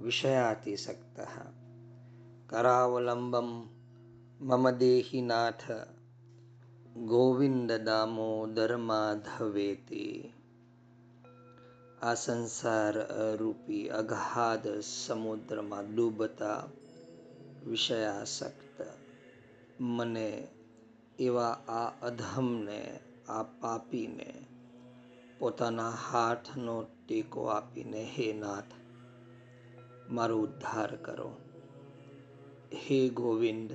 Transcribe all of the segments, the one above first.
વિષયાતિસક્તઃ करावलम्बं મમ દેહિનાથ ગોવિંદ દામોદર માધવેતે આ સંસાર રૂપી અગાધ સમુદ્રમાં ડૂબતા વિષયાસક્ત મને એવા આ અધમને આ પાપીને પોતાના હાથનો ટેકો આપીને હે નાથ મારો ઉદ્ધાર કરો. હે ગોવિંદ,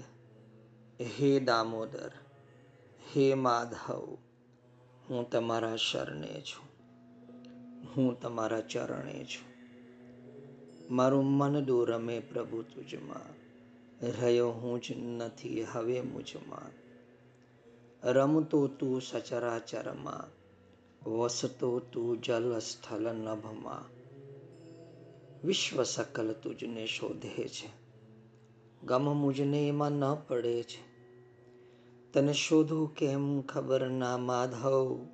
હે દામોદર, હે માધવ, હું તમારા શરણે છું. હું તમારા ચરણે છું. મારું મન દોરમે પ્રભુ તુજમાં, રહ્યો હું જ નથી હવે મુજમાં. રમતો તું સચરાચરમાં, વસતો તું જલ સ્થલ નભમાં. વિશ્વ સકલ તુજને શોધે છે. ગમ મુજને એમાં ન પડે છે. તને શોધું કેમ ખબર ના માધવ?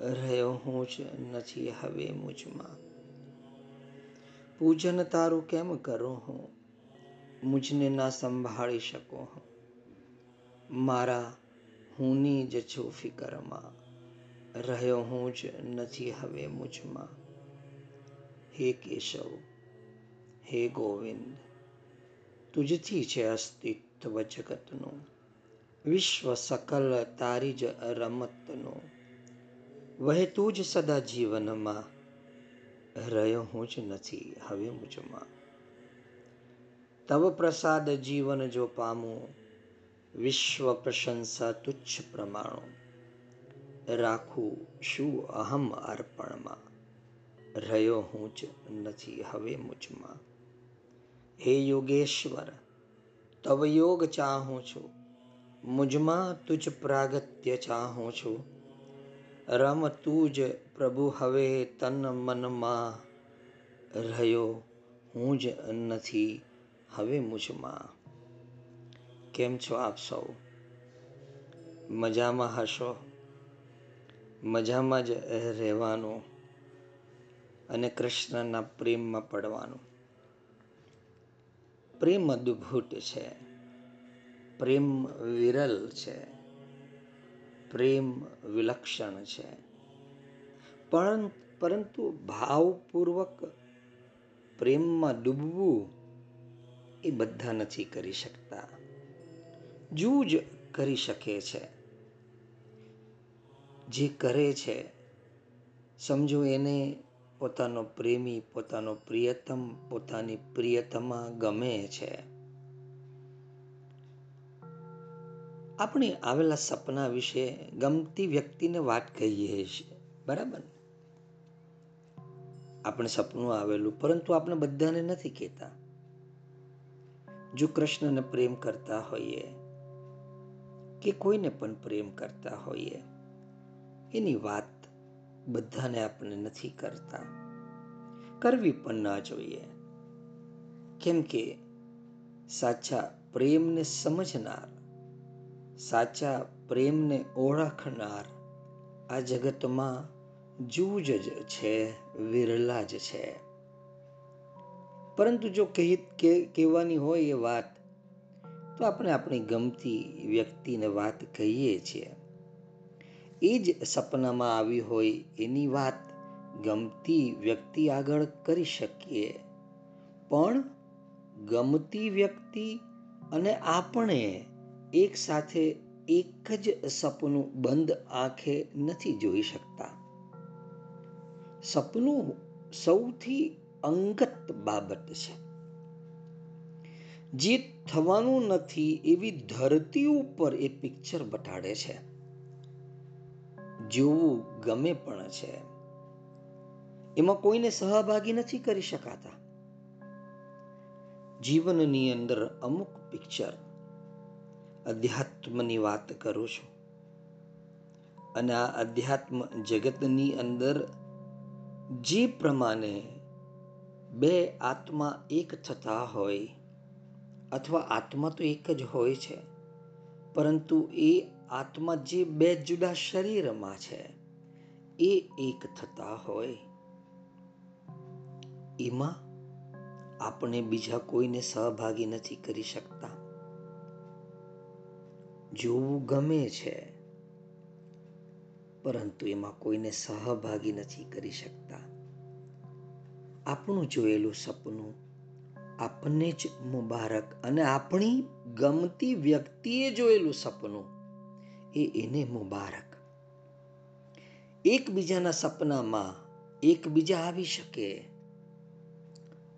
રહ્યો હું જ નથી હવે મુજમાં. પૂજન તારું કેમ કરું હું? મુજને ના સંભાળી શકો હું. મારા હુંની જ છું ફિકરમાં. રહ્યો હું જ નથી હવે મુજમાં. હે કેશવ હે ગોવિંદ, તુજથી છે અસ્તિત્વ જગતનું, વિશ્વ સકલ તારી જ રમતનું. વહેતું જ સદા જીવનમાં, રહ્યો હું જ નથી હવે મુજમાં. તવ પ્રસાદ જીવન જો પામું, વિશ્વ પ્રશંસા તુચ્છ પ્રમાણો. રાખું શું અહમ અર્પણમાં, રહ્યો હું જ નથી હવે મુજમાં. હે યોગેશ્વર, તવ યોગ ચાહું છું. મુજમાં તુજ પ્રાગત્ય ચાહું છું. રમ તું જ પ્રભુ હવે તન મનમાં રહ્યો, હું જ નથી હવે મુજમાં. કેમ છો આપ સૌ? મજામાં હશો? મજામાં જ રહેવાનું અને કૃષ્ણના પ્રેમમાં પડવાનું. પ્રેમ અદ્ભુત છે. પ્રેમ વિરલ છે. પ્રેમ વિલક્ષણ છે. પણ પરંતુ ભાવપૂર્વક પ્રેમમાં ડૂબવું એ બધા નથી કરી શકતા. જૂજ કરી શકે છે. જે કરે છે, સમજો એને પોતાનો પ્રેમી, પોતાનો પ્રિયતમ, પોતાની પ્રિયતમા ગમે છે. આપણે આવેલા સપના વિશે ગમતી વ્યક્તિને વાત કહીએ છીએ, બરાબર? આપણે સપનું આવેલું, પરંતુ આપણે બધાને નથી કહેતા. જો કૃષ્ણને પ્રેમ કરતા હોઈએ કે કોઈને પણ પ્રેમ કરતા હોઈએ, એની વાત બધાને આપણે નથી કરતા. કરવી પણ ના જોઈએ. કેમ કે સાચા પ્રેમને સમજનાર, સાચા પ્રેમને ઓળખનાર આ જગતમાં જૂજ જ છે, વિરલા જ છે. પરંતુ જો કહી કહેવાની હોય એ વાત, તો આપણે આપણી ગમતી વ્યક્તિને વાત કહીએ છીએ. એ જ સપનામાં આવી હોય એની વાત ગમતી વ્યક્તિ આગળ કરી શકીએ. પણ ગમતી વ્યક્તિ અને આપણે એક સાથે એક જ સપનું બંધ આંખે નથી જોઈ શકતા. સપનું સૌથી અંગત બાબત છે. જે થવાનું નથી એવી ધરતી ઉપર એ પિક્ચર બતાડે છે. જોવું ગમે પણ છે. એમાં કોઈને સહભાગી નથી કરી શકાતા. જીવનની અંદર અમુક પિક્ચર અધ્યાત્મની વાત કરું છું. અને આ અધ્યાત્મ જગતની અંદર જે પ્રમાણે બે આત્મા એક થતા હોય અથવા આત્મા તો એક જ હોય છે, પરંતુ એ આત્મા જે બે જુદા શરીરમાં છે. એ એક થતા હોય. એમાં આપણે બીજા કોઈને સહભાગી નથી કરી શકતા. જોવું ગમે છે, પરંતુ એમાં કોઈને સહભાગી નથી કરી શકતા. આપણું જોયેલું સપનું આપણને જ મુબારક અને આપણી ગમતી વ્યક્તિએ જોયેલું સપનું એ એને મુબારક. એકબીજાના સપનામાં એકબીજા આવી શકે,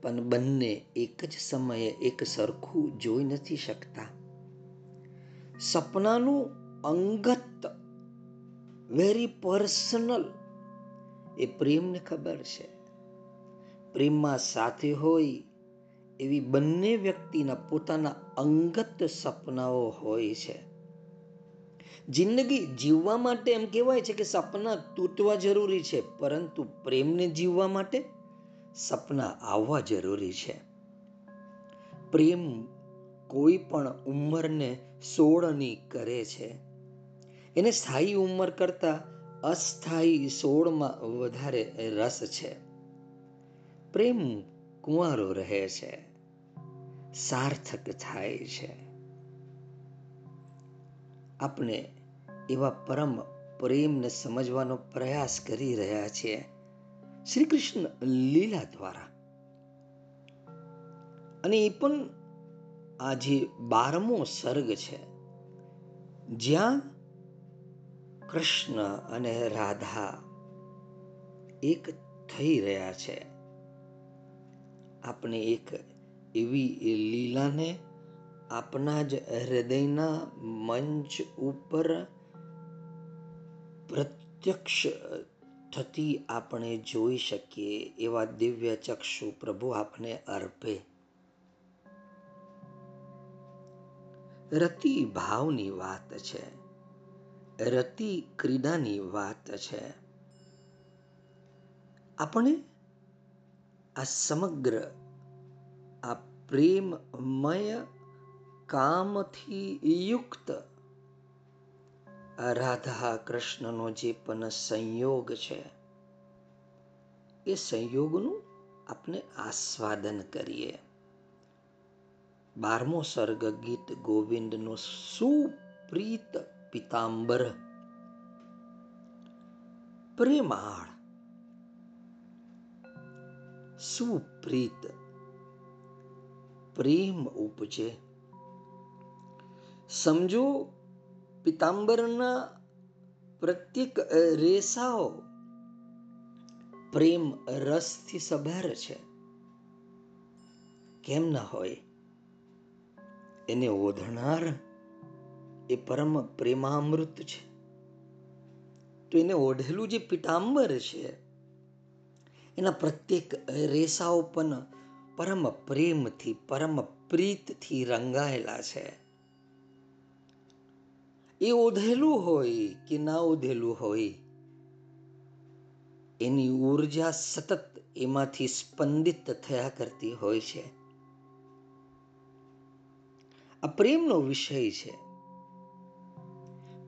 પણ બંને એક જ સમયે એક સરખું જોઈ નથી શકતા. સપનાનું અંગત વેરી પર્સનલ એ પ્રેમને ખબર છે. પ્રેમમાં સાથે હોય એવી બંને વ્યક્તિના પોતાના અંગત સપનાઓ હોય છે. જિંદગી જીવવા માટે એમ કહેવાય છે કે સપના તૂટવા જરૂરી છે, પરંતુ પ્રેમને જીવવા માટે સપના આવવા જરૂરી છે. પ્રેમ કોઈ પણ ઉંમરને સોળની કરે છે. એને સ્થાયી ઉંમર કરતાં અસ્થાયી સોળમાં વધારે રસ છે. પ્રેમ કુંવારો રહે છે. સાર્થક થાય છે. આપણે એવા પરમ પ્રેમને સમજવાનો પ્રયાસ કરી રહ્યા છીએ શ્રી કૃષ્ણ લીલા દ્વારા. અને એ પણ આ જે બારમો સર્ગ છે. જ્યાં કૃષ્ણ અને રાધા એક થઈ રહ્યા છે. આપણે એક એવી લીલાને આપના જ હૃદયના મંચ ઉપર પ્રત્યક્ષ થતી આપણે જોઈ શકીએ એવા દિવ્ય ચક્ષુ પ્રભુ આપને અર્પે. રતિ ભાવની વાત છે. રતિ ક્રીડાની વાત છે. આપણે આ સમગ્ર આ પ્રેમમય કામથી યુક્ત. રાધા કૃષ્ણનો જે પણ સંયોગ છે, એ સંયોગનું આપણે આસ્વાદન કરીએ. બારમો સર્ગ ગીત ગોવિંદનો સુપ્રીત પિતાંબર. પ્રેમાળ. સુપ્રીત. પ્રેમ ઉપજે સમજો, પિતાંબરના પ્રત્યેક રેસાઓ પ્રેમ રસથી સભર છે. કેમ ના હોય? એને ઓઢનાર એ પરમ પ્રેમામૃત છે. તો એને ઓઢેલું જે પિતાંબર છે, એના પ્રત્યેક રેસાઓ પણ પરમ પ્રેમથી, પરમ પ્રીતથી રંગાયેલા છે. એ ઓઢેલું હોય કે ના ઓઢેલું હોય? એની ઊર્જા સતત એમાંથી સ્પંદિત થયા કરતી હોય છે. આ પ્રેમનો વિષય છે.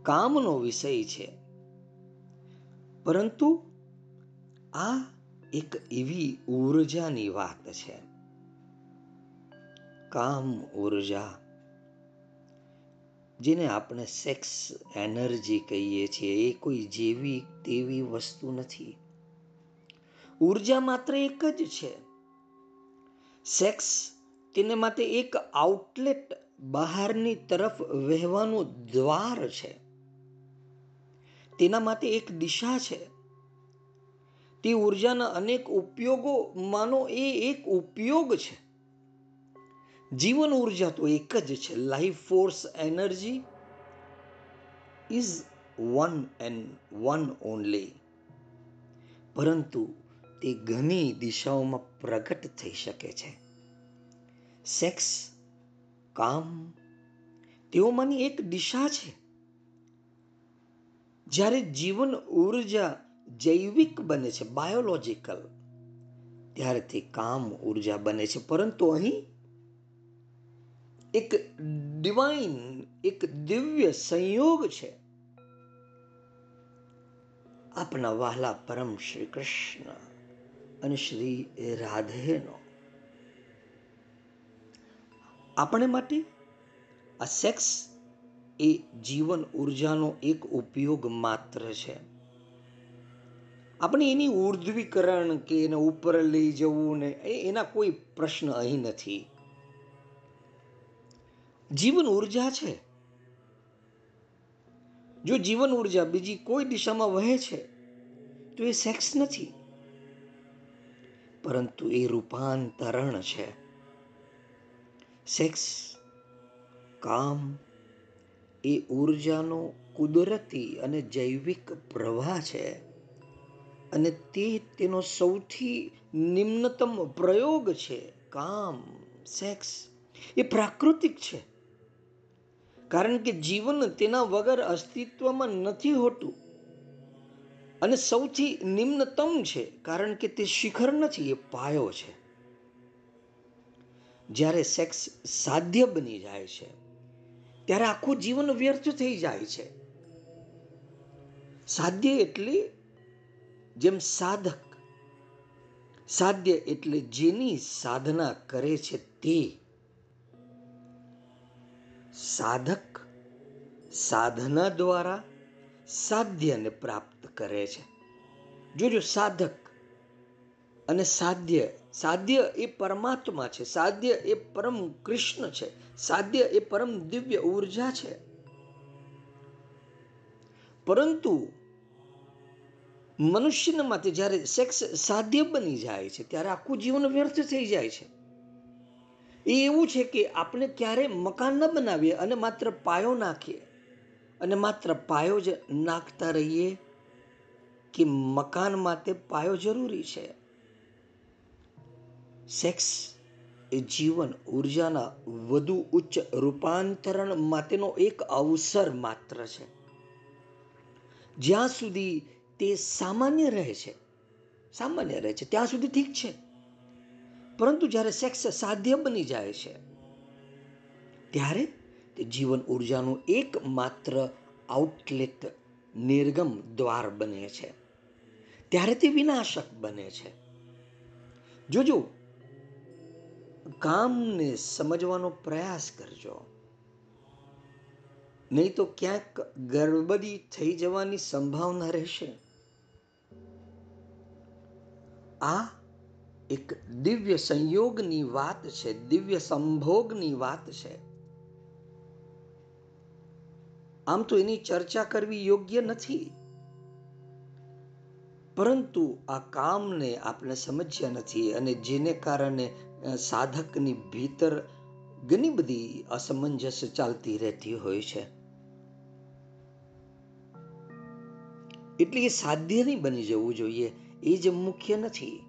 કામનો વિષય છે. પરંતુ આ એક એવી ઉર્જાની વાત છે. કામ ઊર્જા. જેને આપણે સેક્સ એનર્જી કહીએ છીએ, એ કોઈ જેવી તેવી વસ્તુ નથી. ઊર્જા માત્ર એક જ છે. સેક્સ તેને માટે એક આઉટલેટ બહારની તરફ વહેવાનું દ્વાર છે. તેના માટે એક દિશા છે. તે ઉર્જાના અનેક ઉપયોગોમાંનો એ એક ઉપયોગ છે. જીવન ઊર્જા તો એક જ છે. Life force energy is one and one only પરંતુ તે ઘણી દિશાઓમાં પ્રગટ થઈ શકે છે. સેક્સ કામ, તેઓમાંની એક દિશા છે. જ્યારે જીવન ઊર્જા જૈવિક બને છે બાયોલોજિકલ ત્યારે તે કામ ઊર્જા બને છે. પરંતુ અહીં એક ડિવાઇન એક દિવ્ય સંયોગ છે. આપના વહાલા પરમ શ્રી કૃષ્ણ અને શ્રી રાધેનો. આપણે માટે આ સેક્સ એ જીવન ઉર્જાનો એક ઉપયોગ માત્ર છે. આપણે એની ઉર્ધ્વીકરણ કે એને ઉપર લઈ જવું ને એના કોઈ પ્રશ્ન અહીં નથી. જીવન ઊર્જા છે. જો જીવન ઊર્જા બીજી કોઈ દિશામાં વહે છે, તો એ સેક્સ નથી. પરંતુ એ રૂપાંતરણ છે. સેક્સ કામ એ ઉર્જાનો કુદરતી અને જૈવિક પ્રવાહ છે અને તે તેનો સૌથી નિમ્નતમ પ્રયોગ છે. કામ સેક્સ એ પ્રાકૃતિક છે. કારણ કે જીવન તેના વગર અસ્તિત્વમાં નથી હોતું. અને સૌથી નિમ્નતમ છે, કારણ કે તે શિખર નથી, એ પાયો છે. જ્યારે સેક્સ સાધ્ય બની જાય છે, ત્યારે આખું જીવન વ્યર્થ થઈ જાય છે. સાધ્ય એટલે જેમ સાધક, સાધ્ય એટલે જેની સાધના કરે છે તે. સાધક સાધના દ્વારા સાધ્યને પ્રાપ્ત કરે છે. જોજો સાધક અને સાધ્ય સાધ્ય એ પરમાત્મા છે, સાધ્ય એ પરમ કૃષ્ણ છે, સાધ્ય એ પરમ દિવ્ય ઊર્જા છે. પરંતુ મનુષ્યના માટે જ્યારે સેક્સ સાધ્ય બની જાય છે, ત્યારે આખું જીવન વ્યર્થ થઈ જાય છે. એ એવું છે કે આપણે ક્યારે મકાન ન બનાવીએ અને માત્ર પાયો નાખીએ. અને માત્ર પાયો જ નાખતા રહીએ કે મકાન માટે પાયો જરૂરી છે. સેક્સ એ જીવન ઉર્જાના વધુ ઉચ્ચ રૂપાંતરણ માટેનો એક અવસર માત્ર છે. જ્યાં સુધી તે સામાન્ય રહે છે. સામાન્ય રહે છે. ત્યાં સુધી ઠીક છે. પરંતુ જ્યારે સેક્સ સાધ્ય બની જાય છે, ત્યારે તે જીવન ઉર્જાનું એકમાત્ર આઉટલેટ નિર્ગમ દ્વાર બને છે. ત્યારે તે વિનાશક બને છે. જોજો, કામને સમજવાનો પ્રયાસ કરજો. નહીં તો ક્યાંક ગરબડી થઈ જવાની સંભાવના રહેશે. આ એક દિવ્ય સંયોગની વાત છે, દિવ્ય સંભોગની વાત છે. આમ તો એની ચર્ચા કરવી યોગ્ય નથી. પરંતુ આ કામને આપણે સમજ્યા નથી અને જેને કારણે સાધકની ભીતર ઘણી બધી અસમંજસ ચાલતી રહેતી હોય છે. એટલે એ સાધ્ય નહીં બની જવું જોઈએ, એ જ મુખ્ય નથી.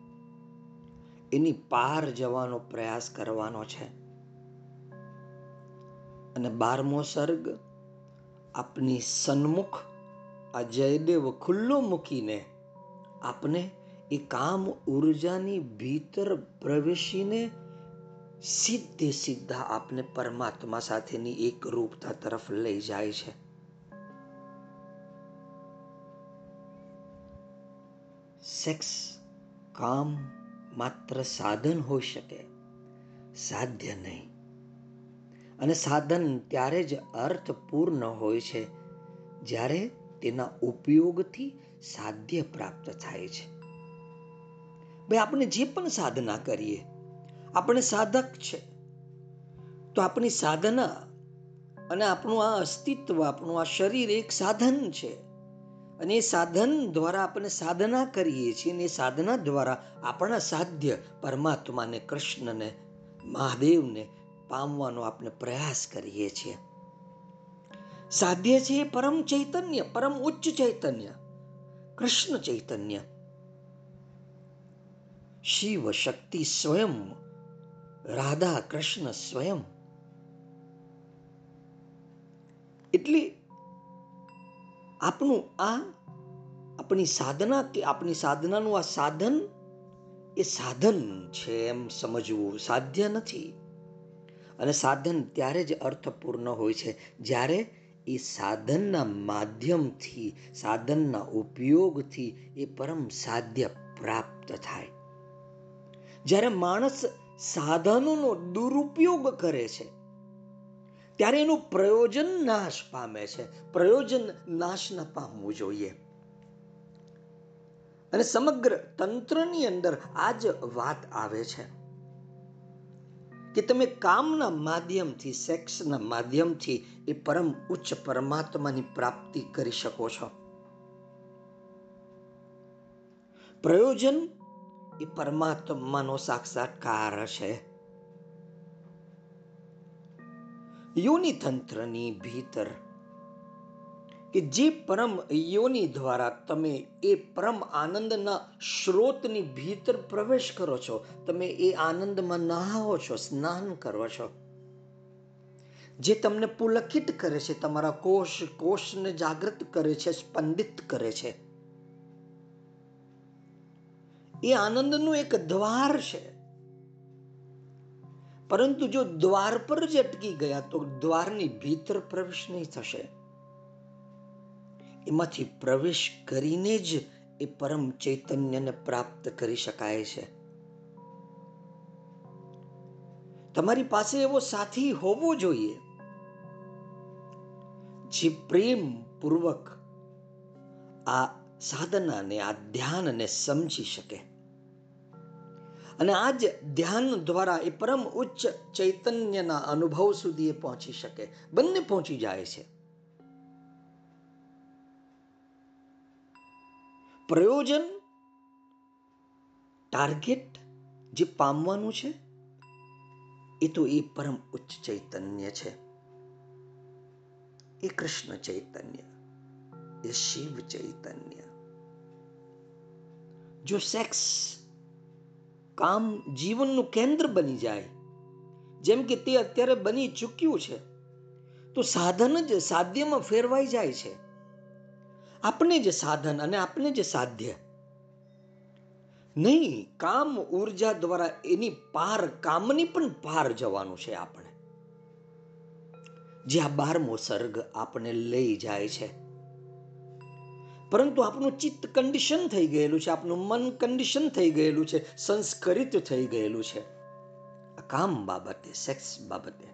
એની પાર જવાનો પ્રયાસ કરવાનો છે. અને બારમો સર્ગ આપની સન્મુખ આ જયદેવ ખુલ્લો મૂકીને આપને એ કામ ઉર્જાની ભીતર પ્રવેશીને સીધે સીધા આપને પરમાત્મા સાથેની એક રૂપતા તરફ લઈ જાય છે. સેક્સ, કામ માત્ર સાધન હોઈ શકે, સાધ્ય નહીં. અને સાધન ત્યારે જ અર્થપૂર્ણ હોય છે જ્યારે તેના ઉપયોગથી સાધ્ય પ્રાપ્ત થાય છે. ભાઈ, આપણે જે પણ સાધના કરીએ, આપણે સાધક છે, તો આપણી સાધના અને આપણું આ અસ્તિત્વ, આપણું આ શરીર એક સાધન છે. અને સાધન દ્વારા આપણે સાધના કરીએ છીએ અને એ સાધના દ્વારા આપણા સાધ્ય પરમાત્માને, કૃષ્ણને, મહાદેવને પામવાનો આપણે પ્રયાસ કરીએ છીએ. સાધ્ય છે એ પરમ ચૈતન્ય, પરમ ઉચ્ચ ચૈતન્ય, કૃષ્ણ ચૈતન્ય. શિવ શક્તિ સ્વયં, રાધા કૃષ્ણ સ્વયં. એટલે આપણું આ આપણી સાધના કે આપણી સાધનાનું આ સાધન એ સાધન છે એમ સમજવું સાધ્ય નથી. અને સાધન ત્યારે જ અર્થપૂર્ણ હોય છે જ્યારે એ સાધનના માધ્યમથી, સાધનના ઉપયોગથી એ પરમ સાધ્ય પ્રાપ્ત થાય. જ્યારે માણસ સાધનોનો દુરુપયોગ કરે છે ત્યારે એનું પ્રયોજન નાશ પામે છે. પ્રયોજન નાશ ન પામવું જોઈએ. અને સમગ્ર તંત્રની અંદર આ જ વાત આવે છે કે તમે કામના માધ્યમથી, સેક્સના માધ્યમથી એ પરમ ઉચ્ચ પરમાત્માની પ્રાપ્તિ કરી શકો છો. પ્રયોજન એ પરમાત્માનો સાક્ષાત્કાર છે. યોનિ તંત્રની ભીતર કે જે પરમ યોનિ દ્વારા તમે એ પરમ આનંદના સ્ત્રોતની ભીતર પ્રવેશ કરો છો, તમે એ આનંદમાં નહાવો છો, સ્નાન કરો છો. જે તમને પુલકિત કરે છે, તમારા કોષ, કોષને જાગૃત કરે છે, સ્પંદિત કરે છે. એ આનંદનું એક દ્વાર છે. પરંતુ જો દ્વાર પર જ અટકી ગયા તો દ્વારની ભીતર પ્રવેશ નહીં થશે. એમાંથી પ્રવેશ કરીને જ એ પરમ ચૈતન્યને પ્રાપ્ત કરી શકાય છે. તમારી પાસે એવો સાથી હોવો જોઈએ જે પ્રેમ પૂર્વક આ સાધનાને, આ ધ્યાનને સમજી શકે. અને આ જ ધ્યાન દ્વારા એ પરમ ઉચ્ચ ચૈતન્યના અનુભવ સુધી એ પહોંચી શકે. બંને પહોંચી જાય છે. પ્રયોજન, ટાર્ગેટ જે પામવાનું છે, એ તો એ પરમ ઉચ્ચ ચૈતન્ય છે. એ કૃષ્ણ ચૈતન્ય, એ શિવ ચૈતન્ય. જો સેક્સ કામ જીવનનું કેન્દ્ર બની જાય. જેમ કે તે અત્યારે બની ચૂક્યું છે, તો સાધન જ સાધ્યમાં ફેરવાઈ જાય છે. આપણે જ સાધન અને આપણે જ સાધ્ય. નહીં, કામ ઊર્જા દ્વારા એની પાર કામની પણ પાર જવાનું છે આપણે. જે આ બારમો સર્ગ આપણે લઈ જાય છે. પરંતુ આપણું ચિત્ત કન્ડિશન થઈ ગયેલું છે આપણું મન કન્ડિશન થઈ ગયેલું છે, સંસ્કરિત થઈ ગયેલું છે. કામ બાબતે સેક્સ બાબતે.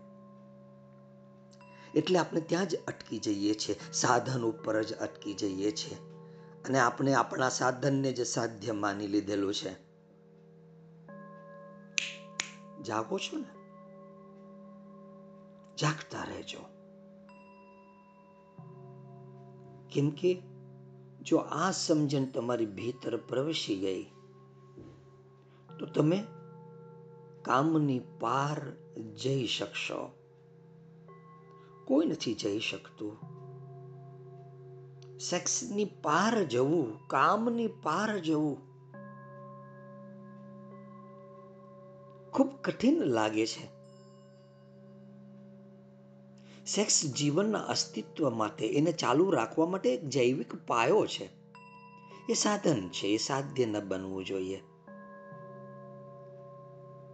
એટલે આપણે ત્યાં જ અટકી જઈએ છીએ, સાધન ઉપર જ અટકી જઈએ છીએ. અને આપણે આપણા સાધનને જ સાધ્ય માની લીધેલું છે. જાગો છો ને? જાગતા રહેજો. કેમ કે જો આ સમજણ તમારી ભીતર પ્રવેશી ગઈ, તો તમે કામની પાર જઈ શકશો. કોઈ નથી જઈ શકતું. સેક્સની પાર જવું, કામની પાર જવું ખૂબ કઠિન લાગે છે. સેક્સ જીવનના અસ્તિત્વ માટે એને ચાલુ રાખવા માટે એક જૈવિક પાયો છે. એ સાધન છે, એ સાધ્ય ન બનવું જોઈએ.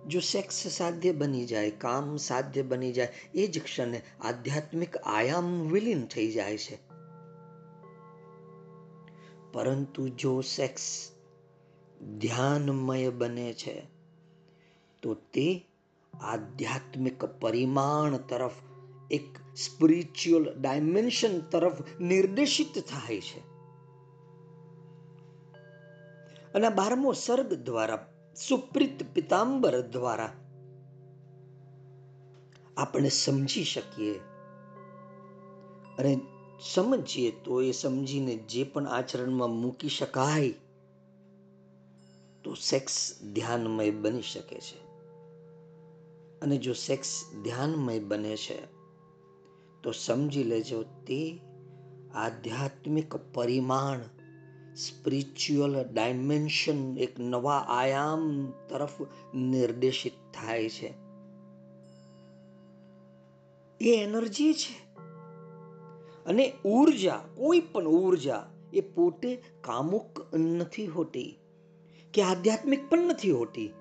જો સેક્સ સાધ્ય બની જાય, કામ સાધ્ય બની જાય, એ જ ક્ષણે આધ્યાત્મિક આયામ વિલીન થઈ જાય છે. પરંતુ જો સેક્સ ધ્યાનમય બને છે, તો તે આધ્યાત્મિક પરિમાણ તરફ એક સ્પિરિચ્યુઅલ ડાયમેન્શન તરફ નિર્દેશિત થાય છે. અને બારમો સર્ગ દ્વારા, સુપ્રીત પિતાંબર દ્વારા આપણે સમજી શકીએ. અને સમજીએ તો એ સમજીને જે પણ આચરણમાં મૂકી શકાય, તો સેક્સ ધ્યાનમય બની શકે છે. અને જો સેક્સ ધ્યાનમય બને છે તો સમજી લેજો તે આધ્યાત્મિક પરિમાણ સ્પિરિચ્યુઅલ ડાયમેન્શન એક નવા આયામ તરફ નિર્દેશિત થાય છે. એ એનર્જી છે. અને ઊર્જા, કોઈ પણ ઊર્જા એ પોતે કામુક નથી હોતી કે આધ્યાત્મિક પણ નથી હોતી.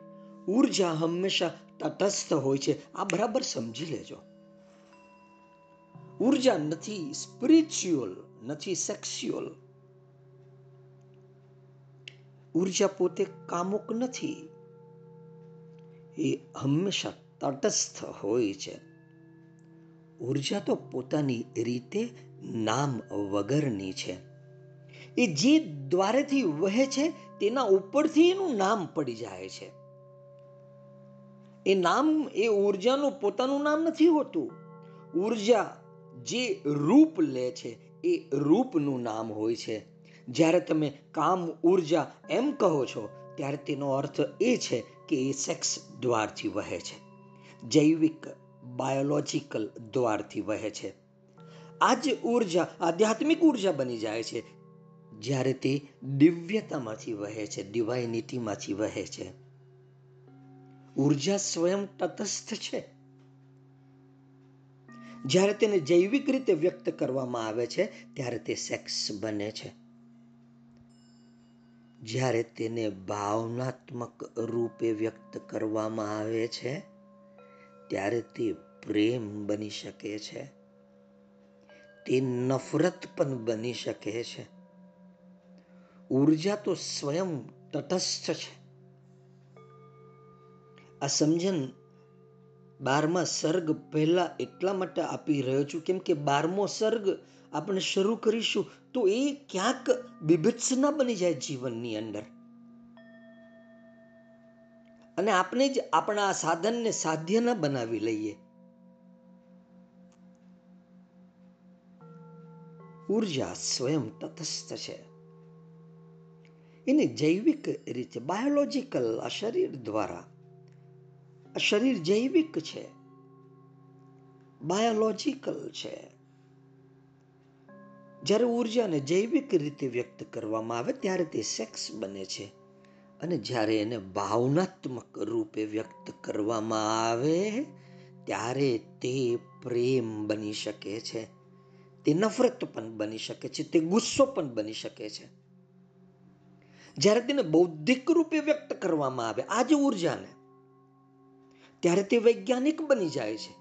ઊર્જા હંમેશા તટસ્થ હોય છે. આ બરાબર સમજી લેજો. ઊર્જા નથી સ્પિરિચ્યુઅલ નથી સેક્સ્યુઅલ ઊર્જા પોતે કામુક નથી. એ હંમેશા તટસ્થ હોય છે. ઊર્જા તો પોતાની રીતે નામ વગરની છે. એ જે દ્વારેથી વહે છે, તેના ઉપરથી એનું નામ પડી જાય છે. એ નામ, એ ઉર્જાનું પોતાનું નામ નથી હોતું. ઊર્જા જે રૂપ લે છે, એ રૂપનું નામ હોય છે. જ્યારે તમે કામ ઊર્જા એમ કહો છો, ત્યારે તેનો અર્થ એ છે કે એ સેક્સ દ્વારથી વહે છે. જૈવિક બાયોલોજિકલ દ્વારથી વહે છે. આ જ ઊર્જા, આધ્યાત્મિક ઊર્જા બની જાય છે. જ્યારે તે દિવ્યતામાંથી વહે છે ડિવાઇનિટીમાંથી વહે છે. ઊર્જા સ્વયં તટસ્થ છે. જ્યારે તેને જૈવિક રીતે વ્યક્ત કરવામાં આવે છે, ત્યારે તે સેક્સ બને છે. જ્યારે તેને ભાવનાત્મક રૂપે વ્યક્ત કરવામાં આવે છે, ત્યારે તે પ્રેમ બની શકે છે. તે નફરત પણ બની શકે છે. ઊર્જા તો સ્વયં તટસ્થ છે. આ સમજણ બારમા સર્ગ પહેલાં એટલા માટે આપી રહ્યો છું. કેમ કે બારમો સર્ગ આપણે શરૂ કરીશું તો એ ક્યાંક બીભત્સના બની જાય જીવનની અંદર. અને આપણે જ આપણા સાધનને સાધ્ય ન બનાવી લઈએ. ઊર્જા સ્વયં તટસ્થ છે. એને જૈવિક રીતે બાયોલોજિકલ આ શરીર દ્વારા શરીર જૈવિક છે. બાયોલોજિકલ છે. જ્યારે ઉર્જાને જૈવિક રીતે વ્યક્ત કરવામાં આવે ત્યારે તે સેક્સ બને છે. અને જ્યારે એને ભાવનાત્મક રૂપે વ્યક્ત કરવામાં આવે, ત્યારે તે પ્રેમ બની શકે છે. તે નફરત પણ બની શકે છે. તે ગુસ્સો પણ બની શકે છે. જ્યારે તેને બૌદ્ધિક રૂપે વ્યક્ત કરવામાં આવે, આ જ ઉર્જાને ત્યારે તે વૈજ્ઞાનિક બની જાય છે.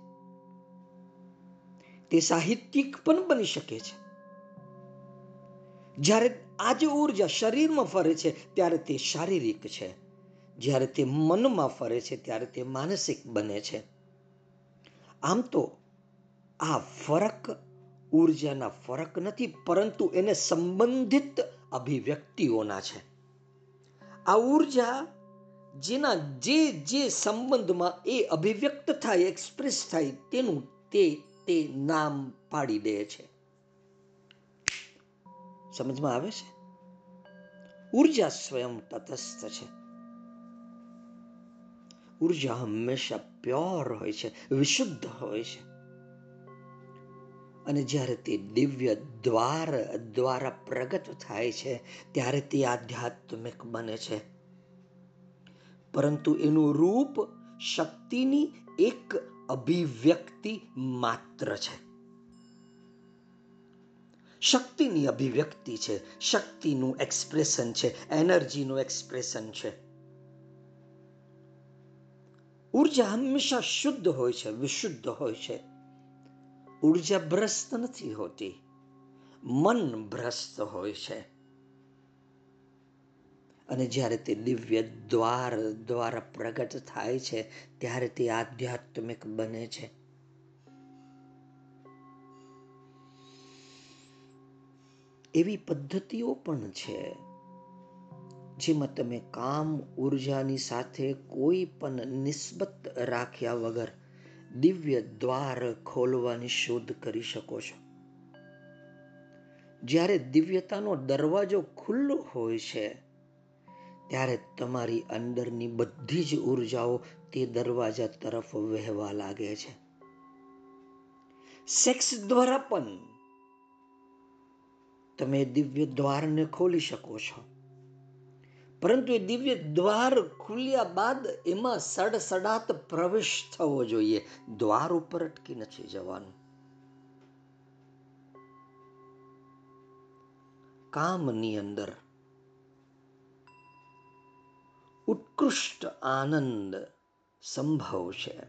તે સાહિત્યિક પણ બની શકે છે. જ્યારે આ જે ઊર્જા શરીરમાં ફરે છે, ત્યારે તે શારીરિક છે. જ્યારે તે મનમાં ફરે છે, ત્યારે તે માનસિક બને છે. આમ તો આ ફરક ઉર્જાના ફરક નથી, પરંતુ એને સંબંધિત અભિવ્યક્તિઓના છે. આ ઊર્જા જેના જે જે સંબંધમાં એ અભિવ્યક્ત થાય એક્સપ્રેસ થાય, તેનું તે તે નામ પાડી દે છે. સમજમાં આવે છે? ઊર્જા સ્વયં તટસ્થ છે. ઊર્જા હંમેશા પ્યોર હોય છે, વિશુદ્ધ હોય છે. અને જ્યારે તે દિવ્ય દ્વાર, દ્વારા પ્રગટ થાય છે, ત્યારે તે આધ્યાત્મિક બને છે. પરંતુ એનું રૂપ શક્તિની એક અભિવ્યક્તિ માત્ર છે. શક્તિની અભિવ્યક્તિ છે, શક્તિનું એક્સપ્રેશન છે એનર્જીનું એક્સપ્રેશન છે. ઊર્જા હંમેશા શુદ્ધ હોય છે, વિશુદ્ધ હોય છે. ઊર્જા ભ્રસ્ત નથી હોતી, મન ભ્રષ્ટ હોય છે. અને જ્યારે તે દિવ્ય દ્વાર દ્વારા પ્રગટ થાય છે, ત્યારે તે આધ્યાત્મિક બને છે. એવી પદ્ધતિઓ પણ છે, જેમાં તમે કામ ઉર્જાની સાથે કોઈ પણ નિસ્બત રાખ્યા વગર દિવ્ય દ્વાર ખોલવાની શોધ કરી શકો છો. જ્યારે દિવ્યતાનો દરવાજો ખુલ્લો હોય છે ત્યારે તમારી અંદરની બધી જ ઉર્જાઓ તે દરવાજા તરફ વહેવા લાગે છે. સેક્સ દ્વારા પણ તમે દિવ્ય દ્વારને ખોલી શકો છો. પરંતુ એ દિવ્ય દ્વાર ખુલ્યા બાદ એમાં સડસડાત પ્રવેશ થવો જોઈએ. દ્વાર ઉપર અટકી નથી જવાનું. કામની અંદર ઉત્કૃષ્ટ આનંદ સંભવ છે.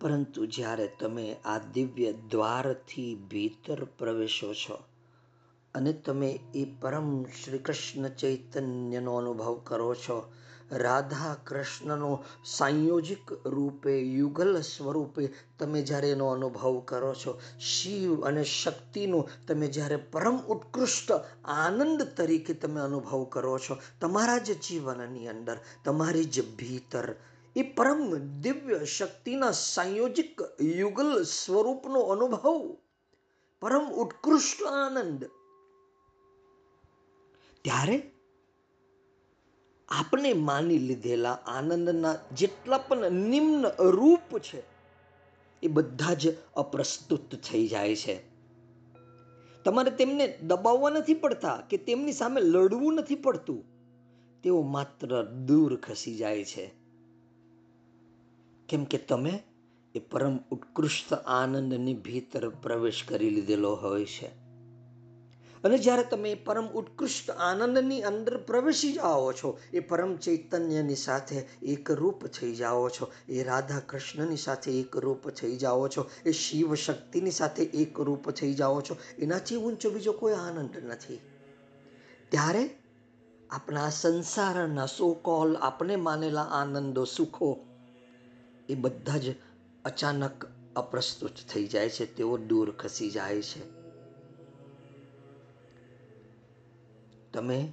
પરંતુ જ્યારે તમે આ દિવ્ય દ્વારથી ભીતર પ્રવેશો છો અને તમે એ પરમ શ્રી કૃષ્ણ ચૈતન્યનો અનુભવ કરો છો રાધા કૃષ્ણનો સંયોજિક રૂપે, યુગલ સ્વરૂપે તમે જ્યારે એનો અનુભવ કરો છો, શિવ અને શક્તિનો તમે જ્યારે પરમ ઉત્કૃષ્ટ આનંદ તરીકે તમે અનુભવ કરો છો, તમારા જ જીવનની અંદર, તમારી જ ભીતર, એ પરમ દિવ્ય શક્તિના સંયોજિક યુગલ સ્વરૂપનો અનુભવ. પરમ ઉત્કૃષ્ટ આનંદ. ત્યારે આપણે માની લીધેલા આનંદના જેટલા પણ નિમ્ન રૂપ છે, એ બધા જ અપ્રસ્તુત થઈ જાય છે. તમારે તેમને દબાવવા નથી પડતા કે તેમની સામે લડવું નથી પડતું. તેઓ માત્ર દૂર ખસી જાય છે. કેમ કે તમે એ પરમ ઉત્કૃષ્ટ આનંદની ભીતર પ્રવેશ કરી લીધેલો હોય છે. અને જ્યારે તમે પરમ ઉત્કૃષ્ટ આનંદની અંદર પ્રવેશી જાઓ છો, એ પરમ ચૈતન્યની સાથે એકરૂપ થઈ જાઓ છો, એ રાધા કૃષ્ણની સાથે એકરૂપ થઈ જાઓ છો, એ શિવ શક્તિની સાથે એકરૂપ થઈ જાઓ છો, એનાથી ઊંચો બીજો કોઈ આનંદ નથી. ત્યારે આપણા સંસારના સો કોલ આપણે માનેલા આનંદો, સુખો, એ બધા જ અચાનક અપ્રસ્તુત થઈ જાય છે, તેઓ દૂર ખસી જાય છે. તમે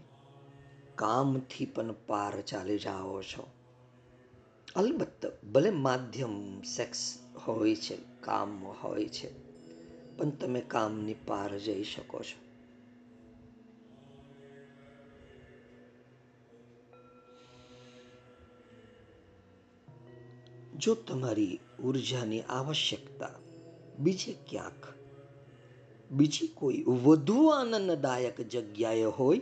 કામથી પણ પાર ચાલી જાઓ છો. અલબત્ત, ભલે માધ્યમ સેક્સ હોય છે, કામ હોય છે, પણ તમે કામની પાર જઈ શકો છો. જો તમારી ઉર્જાની આવશ્યકતા બીજે ક્યાંક, બીજી કોઈ વધુ આનંદદાયક જગ્યાએ હોય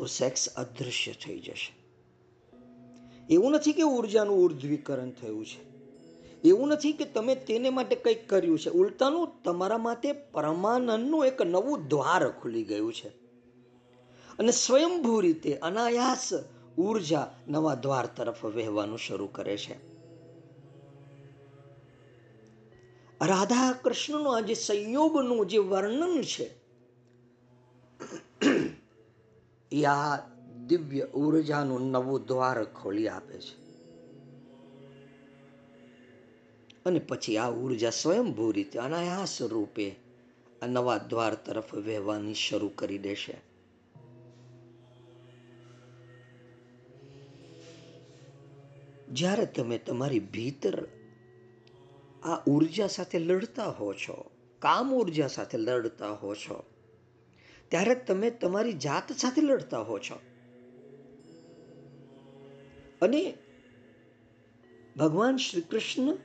તો સેક્સ અદૃશ્ય થઈ જશે. એવું નથી કે ઉર્જાનું ઉર્ધ્વીકરણ થયું છે. એવું નથી કે તમે તેને માટે કંઈક કર્યું છે. ઉલટાનું, તમારા માટે પરમાનંદનું એક નવું દ્વાર ખુલી ગયું છે. અને સ્વયંભૂ રીતે અનાયાસ ઊર્જા નવા દ્વાર તરફ વહેવાનું શરૂ કરે છે. રાધા કૃષ્ણનો આ જે સંયોગનું જે વર્ણન છે એ આ દિવ્ય ઉર્જાનું નવું દ્વાર ખોલી આપે છે. અને પછી આ ઊર્જા સ્વયંભૂ રીતે અનાયાસ રૂપે આ નવા દ્વાર તરફ વહેવાની શરૂ કરી દેશે. જ્યારે તમે તમારી ભીતર આ ઊર્જા સાથે લડતા હો છો, કામ ઊર્જા સાથે લડતા હો છો ત્યારે તમે તમારી જાત સાથે લડતા હો છો. અને ભગવાન શ્રી કૃષ્ણ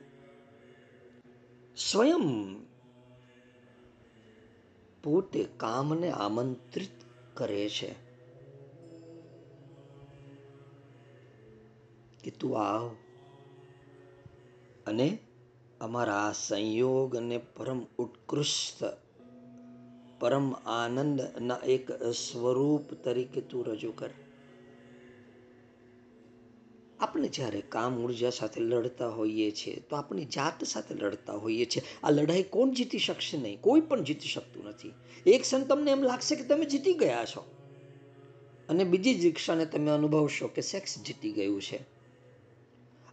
સ્વયં પોતે કામને આમંત્રિત કરે છે કે તું આવ અને અમારા સંયોગ અને પરમ ઉત્કૃષ્ટ પરમ આનંદના એક સ્વરૂપ તરીકે તું રજૂ કર. આપણે જ્યારે કામ ઊર્જા સાથે લડતા હોઈએ છીએ, તો આપણી જાત સાથે લડતા હોઈએ છીએ. આ લડાઈ કોણ જીતી શકશે નહીં? કોઈ પણ જીતી શકતું નથી. એક ક્ષણ તમને એમ લાગશે કે તમે જીતી ગયા છો. અને બીજી જ ક્ષણે તમે અનુભવશો કે સેક્સ જીતી ગયું છે.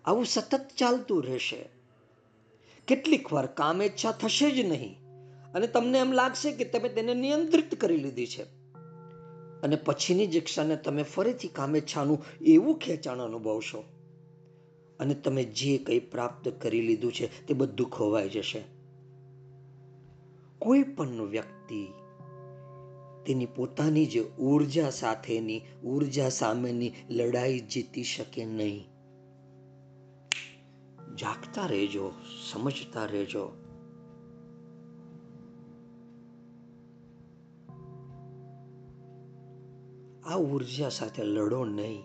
આવું સતત ચાલતું રહેશે. કેટલીક વાર કામેચ્છા થશે જ નહીં. અને તમને એમ લાગશે કે તમે તેને નિયંત્રિત કરી લીધી છે. અને પછીની જ ક્ષણે તમે ફરીથી કામેચ્છાનું એવું ખેંચાણ અનુભવશો અને તમે જે કંઈ પ્રાપ્ત કરી લીધું છે તે બધું ખોવાઈ જશે. કોઈ પણ વ્યક્તિ તેની પોતાની જે ઊર્જા સાથેની ઊર્જા સામેની લડાઈ જીતી શકે નહીં. જાગતા રહેજો, સમજતા રહેજો. આ ઊર્જા સાથે લડો નહીં.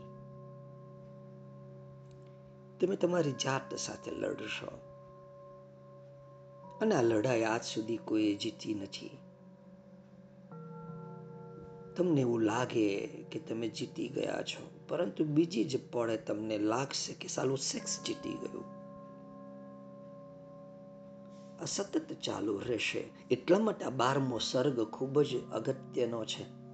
તમે તમારી જાત સાથે લડશો. અને આ લડાઈ આજ સુધી કોઈ જીતી નથી. તમને એવું લાગે કે તમે જીતી ગયા છો, પરંતુ બીજી જ પળે તમને લાગશે કે સાલું સેક્સ જીતી ગયું. આ સતત ચાલુ રહેશે. એટલા માટે આ બારમો સર્ગ ખૂબ જ અગત્યનો છે.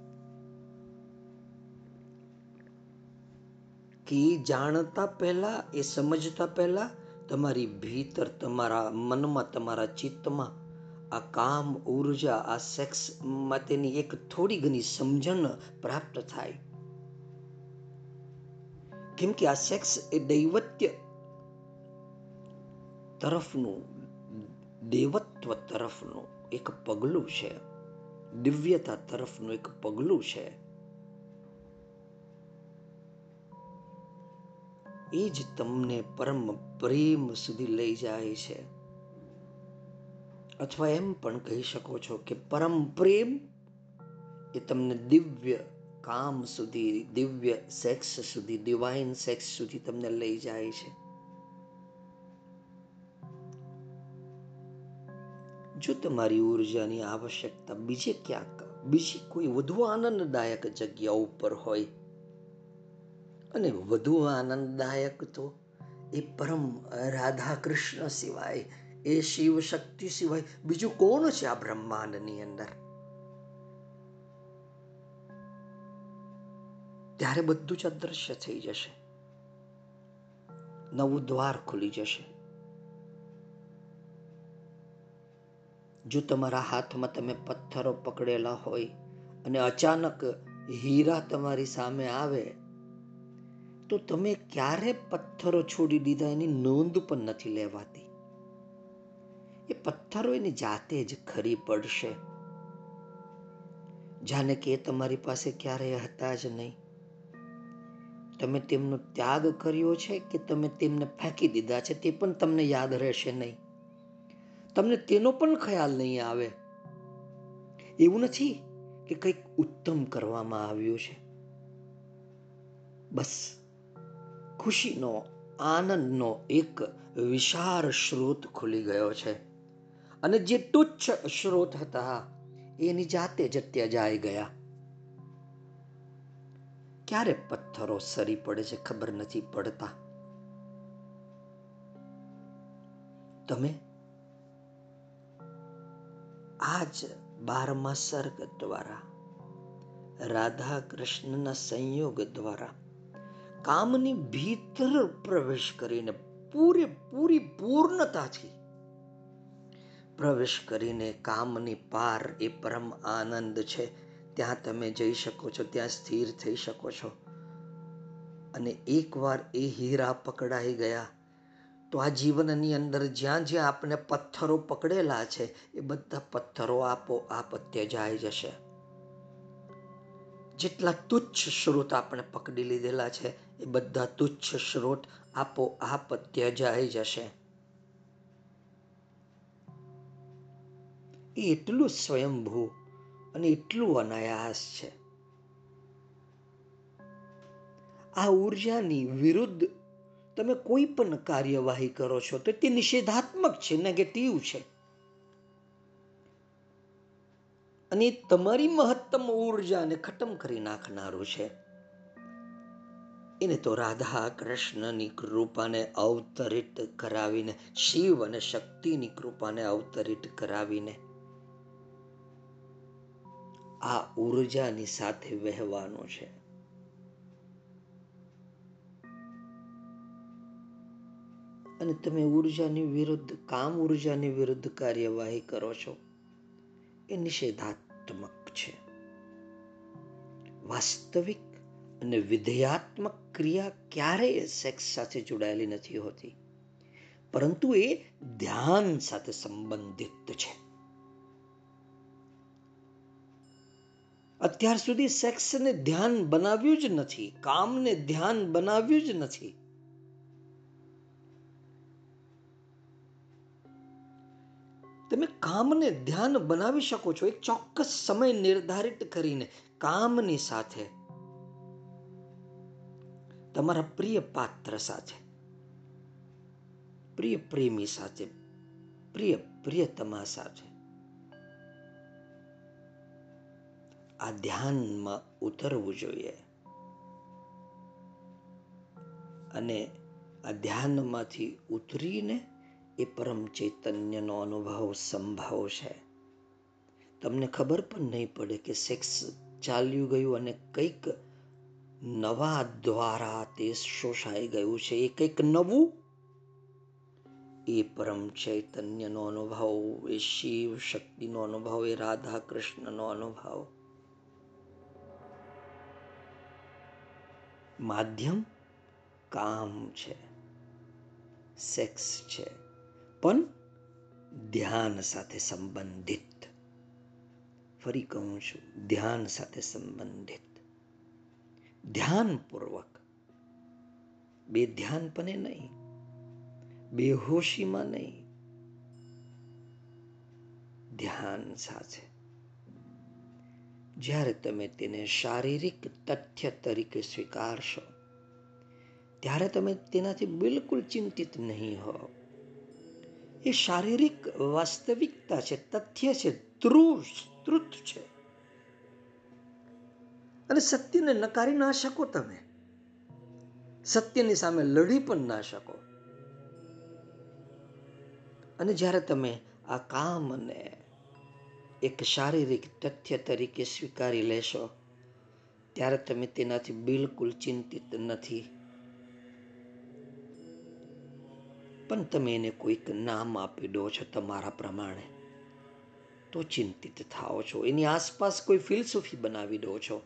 કે જાણતા પહેલાં, એ સમજતા પહેલાં તમારી ભીતર, તમારા મનમાં, તમારા ચિત્તમાં આ કામ, ઊર્જા, આ સેક્સ માટેની એક થોડી ઘણી સમજણ પ્રાપ્ત થાય. કેમ કે આ સેક્સ એ દૈવત્ય તરફનું, દેવત્વ તરફનું એક પગલું છે. દિવ્યતા તરફનું એક પગલું છે. એ જ તમને પરમ પ્રેમ સુધી લઈ જાય છે. અથવા એમ પણ કહી શકો છો કે પરમ પ્રેમ એ તમને દિવ્ય કામ સુધી, દિવ્ય સેક્સ સુધી ડિવાઇન સેક્સ સુધી તમને લઈ જાય છે. જો તમારી ઉર્જાની આવશ્યકતા બીજે ક્યાંક, બીજી કોઈ વધુ આનંદદાયક જગ્યા ઉપર હોય અને વધુ આનંદદાયક તો એ પરમ રાધા કૃષ્ણ સિવાય, એ શિવ શક્તિ સિવાય બીજું કોણ છે આ બ્રહ્માંડની અંદર? ત્યારે બધું જ અદ્રશ્ય થઈ જશે. નવું દ્વાર ખુલી જશે. જો તમારા હાથમાં તમે પથ્થરો પકડેલા હોય અને અચાનક હીરા તમારી સામે આવે તો તમે ક્યારે પથ્થરો છોડી દીધા એની નોંધ પણ નથી લેવાતી. એ પથ્થરો એની જાતે જ ખરી પડશે. જાણે કે એ તમારી પાસે ક્યારેય હતા જ નહીં. તમે તેમનો ત્યાગ કર્યો છે કે તમે તેમને ફેંકી દીધા છે તે પણ તમને યાદ રહેશે નહીં. તમને તેનો પણ ખ્યાલ નહીં આવે. એવું નથી કે કંઈક ઉત્તમ કરવામાં આવ્યું છે. બસ ખુશીનો, આનંદનો એક વિશાળ સ્ત્રોત ખુલી ગયો છે. અને જે તુચ્છ સ્ત્રોત હતા, એની જાતે જ ત્યજાઈ ગયા. ક્યારે પથ્થરો સરી પડે છે ખબર નથી પડતા. તમે? આજ બારમા સર્ગ દ્વારા રાધા કૃષ્ણના સંયોગ દ્વારા કામની ભીતર પ્રવેશ કરીને પૂરેપૂરી પૂર્ણતાથી પ્રવેશ કરીને કામની પાર એ પરમ આનંદ છે. ત્યાં તમે જઈ શકો છો, ત્યાં સ્થિર થઈ શકો છો. અને એકવાર એ હીરા પકડાઈ ગયા, તો આ જીવનની અંદર જ્યાં જ્યાં આપણે પથ્થરો પકડેલા છે, એ બધા પથ્થરો આપો આપ ત્યજાઈ જશે. જેટલા તુચ્છ સ્ત્રોત આપણે પકડી લીધેલા છે એ બધા તુચ્છ સ્રોત આપો આપ ત્યજાઈ જશે. એ એટલું સ્વયંભૂ અને એટલું અનાયાસ છે. આ ઉર્જાની વિરુદ્ધ તમે કોઈ પણ કાર્યવાહી કરો છો તો તે નિષેધાત્મક છે નેગેટિવ છે. અને તમારી મહત્તમ ઉર્જાને ખતમ કરી નાખનારું છે. એને તો રાધા કૃષ્ણની કૃપાને અવતરિત કરાવીને, શિવ અને શક્તિની કૃપાને અવતરિત કરાવીને આ ઉર્જાની સાથે વહેવાનું છે. અને તમે ઉર્જાની વિરુદ્ધ, કામ ઉર્જાની વિરુદ્ધ કાર્યવાહી કરો છો, એ નિષેધાત્મક છે. વાસ્તવિક અને વિધેયાત્મક ક્રિયા ક્યારેય સેક્સ સાથે જોડાયેલી નથી હોતી. પરંતુ એ ધ્યાન સાથે સંબંધિત છે. અત્યાર સુધી સેક્સને ધ્યાન બનાવ્યું જ નથી, કામને ધ્યાન બનાવ્યું જ નથી. તમે કામને ધ્યાન બનાવી શકો છો, એક ચોક્કસ સમય નિર્ધારિત કરીને કામની સાથે. તમારા પ્રિય પાત્ર સાથે. પ્રિય પ્રેમી સાથે. પ્રિય પ્રિયતમા સાથે. આ ધ્યાનમાં ઉતરવું જોઈએ. અને આ ધ્યાનમાંથી ઉતરીને એ પરમ ચૈતન્યનો અનુભવ સંભવ છે તમને ખબર પણ નહીં પડે કે સેક્સ ચાલ્યું ગયું અને કંઈક નવા દ્વારા તે શોષાઈ ગયું છે. એ કંઈક નવું? એ પરમ ચૈતન્યનો અનુભવ, એ શિવ શક્તિનો અનુભવ, એ રાધા કૃષ્ણનો અનુભવ. માધ્યમ કામ છે, સેક્સ છે, પણ ધ્યાન સાથે સંબંધિત. ફરી કહું છું, ધ્યાન સાથે સંબંધિત. ધ્યાનપૂર્વક. બે ધ્યાનપણે નહીં, બેહોશીમાં નહીં. ધ્યાન સાથે. જ્યારે તમે તેને શારીરિક તથ્ય તરીકે સ્વીકારશો, ત્યારે તમે તેનાથી બિલકુલ ચિંતિત નહીં હો. એ શારીરિક વાસ્તવિકતા છે, તથ્ય છે તૃત છે. અને સત્યને નકારી ના શકો તમે. સત્યની સામે લડી પણ ના શકો. અને જ્યારે તમે આ કામને એક શારીરિક તથ્ય તરીકે સ્વીકારી લેશો, ત્યારે તમે તેનાથી બિલકુલ ચિંતિત નથી. પણ તમે એને કોઈક નામ આપી દો છો તમારા પ્રમાણે, તો ચિંતિત થાઓ છો. એની આસપાસ કોઈ ફિલસૂફી બનાવી દો છો.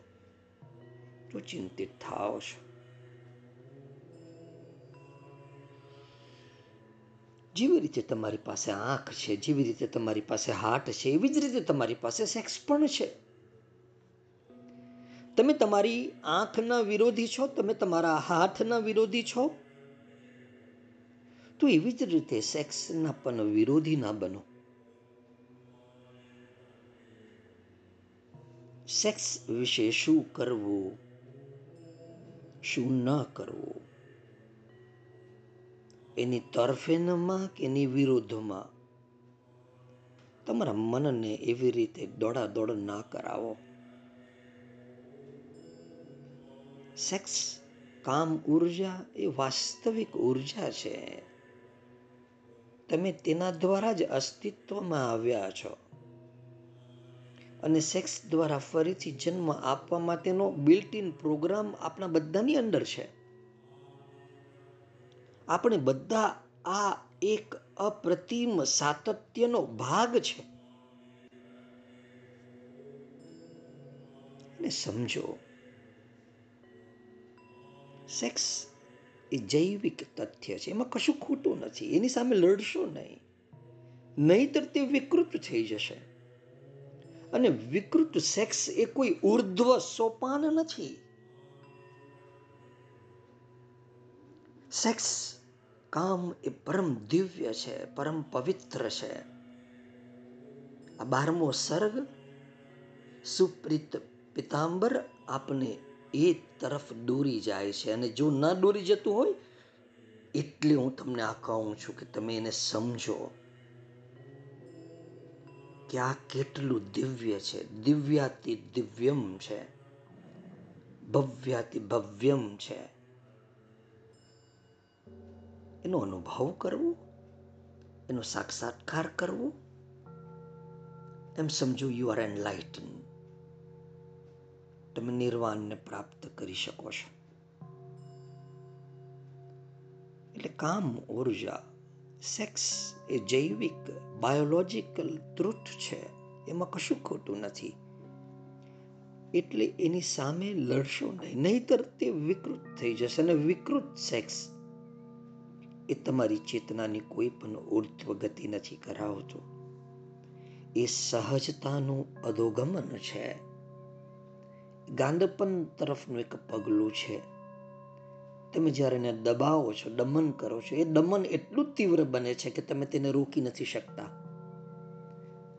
તો ચિંતિત થાવ છો જેવી રીતે તમારી પાસે આંખ છે જેવી રીતે તમારી પાસે હાર્ટ છે એવી જ રીતે તમારી પાસે સેક્સ પણ છે તમે તમારી આંખના વિરોધી છો તમે તમારા હાથના વિરોધી છો તો એવી જ રીતે સેક્સના પણ વિરોધી ના બનો સેક્સ વિશે શું કરવું શું ન કરવું? એની તરફેણમાં કે એની વિરુદ્ધમાં? તમારા મનને એવી રીતે દોડાદોડ ના કરાવો. સેક્સ કામ, ઊર્જા એ વાસ્તવિક ઊર્જા છે. તમે તેના દ્વારા જ અસ્તિત્વમાં આવ્યા છો. અને સેક્સ દ્વારા ફરીથી જન્મ આપવા માટેનો બિલ્ટ ઇન પ્રોગ્રામ આપણા બધાની અંદર છે. આપણે બધા આ એક અપ્રતિમ સાતત્યનો ભાગ છે. અને સમજો સેક્સ એ જૈવિક તથ્ય છે. એમાં કશું ખોટું નથી. એની સામે લડશો નહીં. નહીતર તે વિકૃત થઈ જશે. અને વિકૃત સેક્સ એ કોઈ ઉર્ધ્વ સોપાન નથી. સેક્સ કામ એ પરમ દિવ્ય છે, પરમ પવિત્ર છે. આ બારમો સર્ગ સુપ્રીત પિતાંબર આપને એ તરફ દોરી જાય છે અને જો ન દોરી જતું હોય, એટલે હું તમને આ કહું છું કે તમે એને સમજો. કે આ કેટલું દિવ્ય છે? દિવ્યાતિ દિવ્યમ છે. ભવ્યાતિ ભવ્યમ છે. એનો અનુભવ કરવો? એનો સાક્ષાત્કાર કરવો? એમ સમજો યુ આર એનલાઇટન તમે નિર્વાણને પ્રાપ્ત કરી શકો છો. એટલે કામ ઊર્જા સેક્સ એ જૈવિક બાયોલોજિકલ ટ્રુથ છે, એમાં કશું ખોટું નથી. એટલે એની સામે લડશો નહીં, નહીતર તે વિકૃત થઈ જશે અને વિકૃત સેક્સ એ તમારી ચેતનાની કોઈ પણ ઉર્ધ્વ ગતિ નથી કરાવતો. એ સહજતાનું અધોગમન છે. ગાંદપન તરફનું એક પગલું છે. તમે જ્યારે એને દબાવો છો, દમન કરો છો, એ દમન એટલું તીવ્ર બને છે કે તમે તેને રોકી નથી શકતા.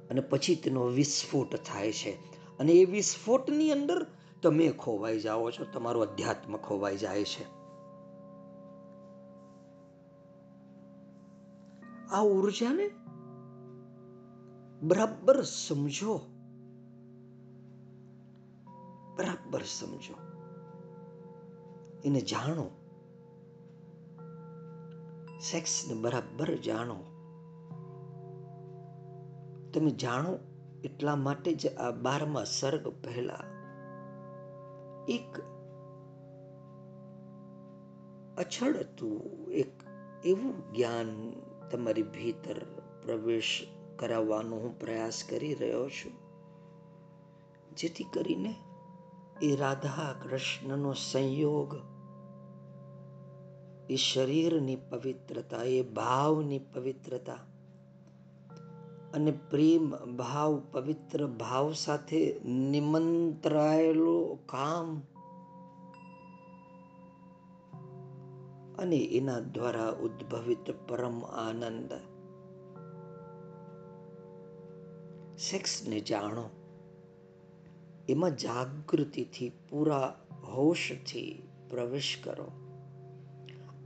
અને પછી તેનો વિસ્ફોટ થાય છે. અને એ વિસ્ફોટની અંદર તમે ખોવાઈ જાઓ છો, તમારું અધ્યાત્મ ખોવાઈ જાય છે. આ ઉર્જાને બરાબર સમજો. બરાબર સમજો. એને જાણો. સેક્સને બરાબર જાણો. તમે જાણો એટલા માટે જ આ બારમા સર્ગ પહેલા એક અછડતું એક એવું જ્ઞાન તમારી ભીતર પ્રવેશ કરાવવાનો હું પ્રયાસ કરી રહ્યો છું. જેથી કરીને એ રાધા કૃષ્ણનો સંયોગ એ શરીરની પવિત્રતા, એ ભાવની પવિત્રતા અને પ્રેમ, ભાવ, પવિત્ર ભાવ સાથે નિમંત્રાયેલો કામ અને એના દ્વારા ઉદ્ભવિત પરમ આનંદ. સેક્સને જાણો, એમાં જાગૃતિથી પૂરા હોશથી પ્રવેશ કરો.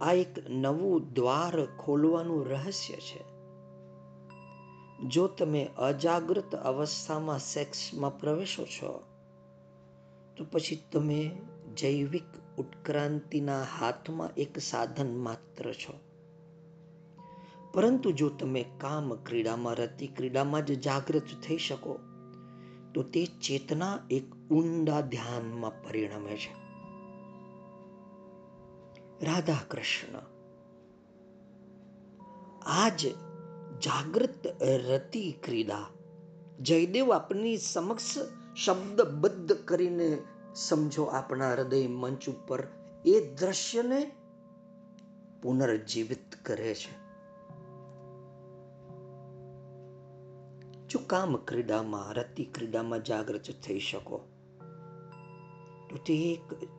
આ એક નવું દ્વાર ખોલવાનું રહસ્ય છે. જો તમે અજાગૃત અવસ્થામાં સેક્સમાં પ્રવેશો છો, તો પછી તમે જૈવિક ઉત્ક્રાંતિના હાથમાં એક સાધન માત્ર છો. પરંતુ જો તમે કામ ક્રીડામાં, રતી ક્રીડામાં જ જાગૃત થઈ શકો, તો તે ચેતના એક ઊંડા ધ્યાનમાં પરિણમે છે. રાધા કૃષ્ણ આજ જાગૃત રતિ ક્રીડા. જયદેવ આપની સમક્ષ શબ્દબદ્ધ કરીને સમજો આપણા હૃદય મંચ ઉપર. એ દ્રશ્યને પુનર્જીવિત કરે છે. જો કામ ક્રીડામાં, રતિ ક્રીડામાં જાગૃત થઈ શકો, તો તે એક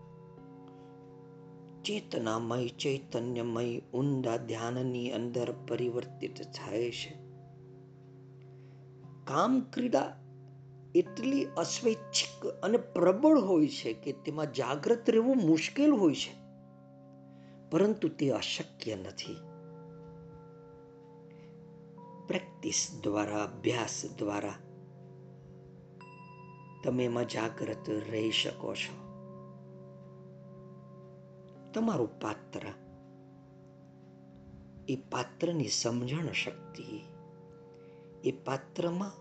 ચેતનામય ચૈતન્યમય ઊંડા ધ્યાનની અંદર પરિવર્તિત થાય છે. કામ ક્રીડા એટલી અસ્વૈચ્છિક અને પ્રબળ હોય છે કે તેમાં જાગૃત રહેવું મુશ્કેલ હોય છે. પરંતુ તે અશક્ય નથી. પ્રેક્ટિસ દ્વારા, અભ્યાસ દ્વારા તમે એમાં જાગૃત રહી શકો છો. તમારું પાત્ર. એ પાત્રની સમજણ શક્તિ. એ પાત્રમાં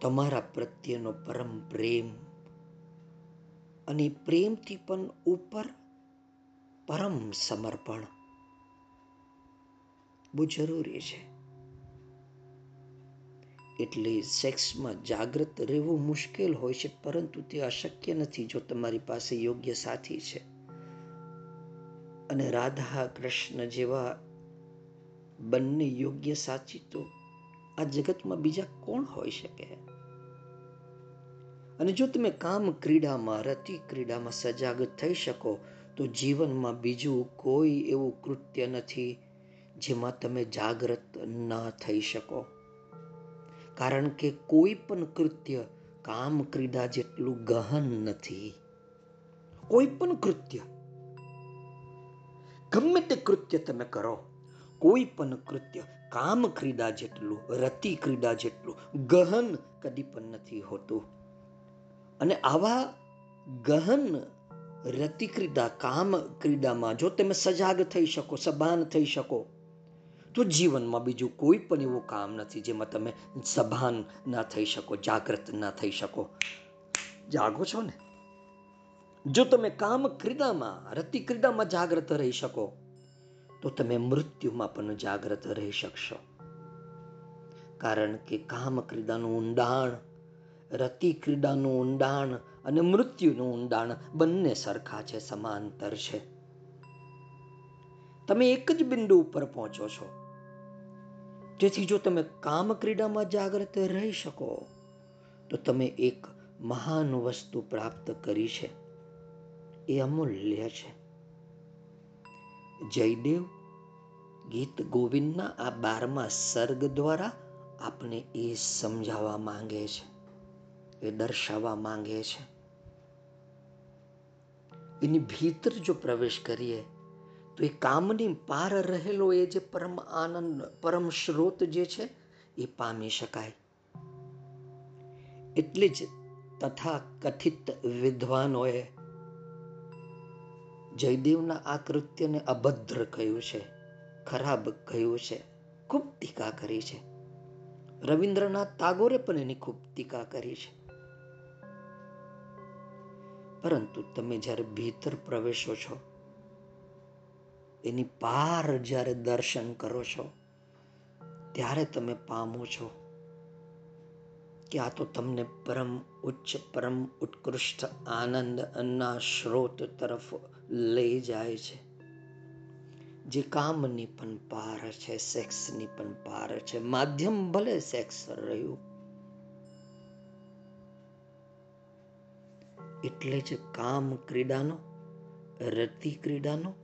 તમારા પ્રત્યેનો પરમ પ્રેમ અને પ્રેમથી પણ ઉપર પરમ સમર્પણ. બહુ જરૂરી છે. એટલે સેક્સમાં જાગૃત રહેવું મુશ્કેલ હોય છે, પરંતુ તે અશક્ય નથી જો તમારી પાસે યોગ્ય સાથી છે. અને રાધા કૃષ્ણ જેવા બંને યોગ્ય સાચી તો આ જગતમાં બીજા કોણ હોઈ શકે? અને જો તમે કામ ક્રીડામાં, રતિ ક્રીડામાં સજાગ થઈ શકો, તો જીવનમાં બીજું કોઈ એવું કૃત્ય નથી જેમાં તમે જાગૃત ન થઈ શકો. કારણ કે કોઈ પણ કૃત્ય કામ ક્રીડા જેટલું ગહન નથી. કોઈ પણ કૃત્ય ગમે તે કૃત્ય તમે કરો. કોઈ પણ કૃત્ય કામ ક્રીડા જેટલું, રતિ ક્રીડા જેટલું, ગહન કદી પણ નથી હોતું. અને આવા ગહન, રતિ ક્રીડા, કામ ક્રીડામાં જો તમે સજાગ થઈ શકો, સભાન થઈ શકો, તો જીવનમાં બીજું કોઈ પણ એવું કામ નથી જેમાં તમે સભાન ના થઈ શકો જાગૃત ના થઈ શકો. જાગો છો ને? જો તમે કામ ક્રીડામાં, રતિ ક્રીડામાં જાગૃત રહી શકો, તો તમે મૃત્યુમાં પણ જાગૃત રહી શકશો. કારણ કે કામ ક્રીડાનું ઊંડાણ, રતિ ક્રીડાનું ઊંડાણ અને મૃત્યુનું ઊંડાણ બંને સરખા છે, સમાંતર છે. તમે એક જ બિંદુ ઉપર પહોંચો છો. જેથી જો તમે કામ ક્રીડામાં જાગૃત રહી શકો, તો તમે એક મહાન વસ્તુ પ્રાપ્ત કરી છે. એ અમૂલ્ય છે. જયદેવ ગીત ગોવિંદના આ બારમા સર્ગ દ્વારા આપને એ સમજાવવા માંગે છે, એ દર્શાવવા માંગે છે. એની ભીતર જો પ્રવેશ કરીએ, તો એ કામની પાર રહેલો એ જે પરમ આનંદ, પરમ સ્રોત જે છે, એ પામી શકાય. એટલે જ તથા કથિત વિદ્વાનોએ જયદેવના આ કૃત્યને અભદ્ર કહ્યું છે, ખરાબ કહ્યું છે, ખૂબ ટીકા કરી છે. રવિન્દ્રનાથ ટાગોરે પણ એની ખૂબ ટીકા કરી છે. પરંતુ તમે જ્યારે ભીતર પ્રવેશો છો, એની પાર જ્યારે દર્શન કરો છો, ત્યારે તમે પામો છો કે આ તો તમને પરમ ઉચ્ચ, પરમ ઉત્કૃષ્ટ આનંદ અન્ના સ્ત્રોત તરફ લઈ જાય છે. જે કામની પણ પાર છે, સેક્સની પણ પાર છે. માધ્યમ ભલે સેક્સ રહ્યું. એટલે જ કામ ક્રીડાનો, રતિ ક્રીડાનો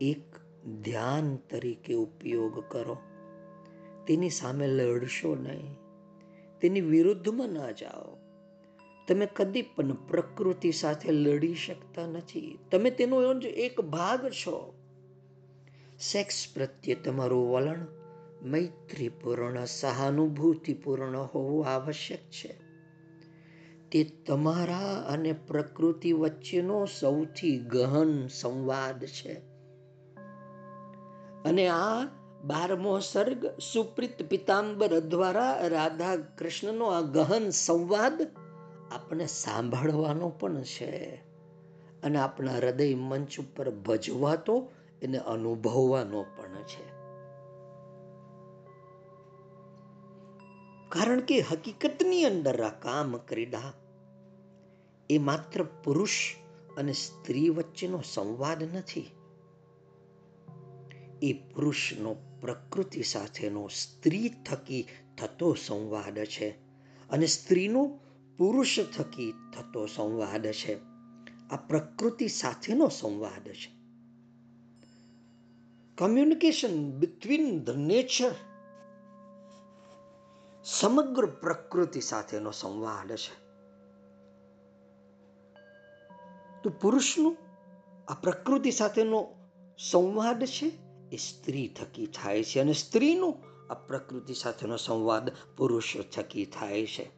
એક ધ્યાન તરીકે ઉપયોગ કરો. તેની સામે લડશો નહીં. તેની વિરુદ્ધમાં ના જાઓ. તમે કદી પણ પ્રકૃતિ સાથે લડી શકતા નથી. તમે તેનો એક ભાગ છો. સેક્સ પ્રત્યે તમારું વલણ મૈત્રીપૂર્ણ, સહાનુભૂતિપૂર્ણ હોવું આવશ્યક છે. તે તમારા અને પ્રકૃતિ વચ્ચેનો સૌથી ગહન સંવાદ છે. અને આ બારમો સર્ગ સુપ્રિત પિતાંબર દ્વારા રાધા કૃષ્ણનો આ ગહન સંવાદ આપણે સાંભળવાનો પણ છે. અને આપણા હૃદય મંચ ઉપર ભજવાતો એને અનુભવવાનો પણ છે. કારણ કે હકીકતની અંદર આ કામ ક્રીડા એ માત્ર પુરુષ અને સ્ત્રી વચ્ચેનો સંવાદ નથી. એ પુરુષનો પ્રકૃતિ સાથેનો સ્ત્રી થકી થતો સંવાદ છે. અને સ્ત્રીનો પુરુષ થકી થતો સંવાદ છે. આ પ્રકૃતિ સાથેનો સંવાદ છે. કમ્યુનિકેશન બિટવીન ધ નેચર સમગ્ર પ્રકૃતિ સાથેનો સંવાદ છે. તો પુરુષનું આ પ્રકૃતિ સાથેનો સંવાદ છે એ સ્ત્રી થકી થાય છે અને સ્ત્રીનું આ પ્રકૃતિ સાથેનો સંવાદ પુરુષ થકી થાય છે.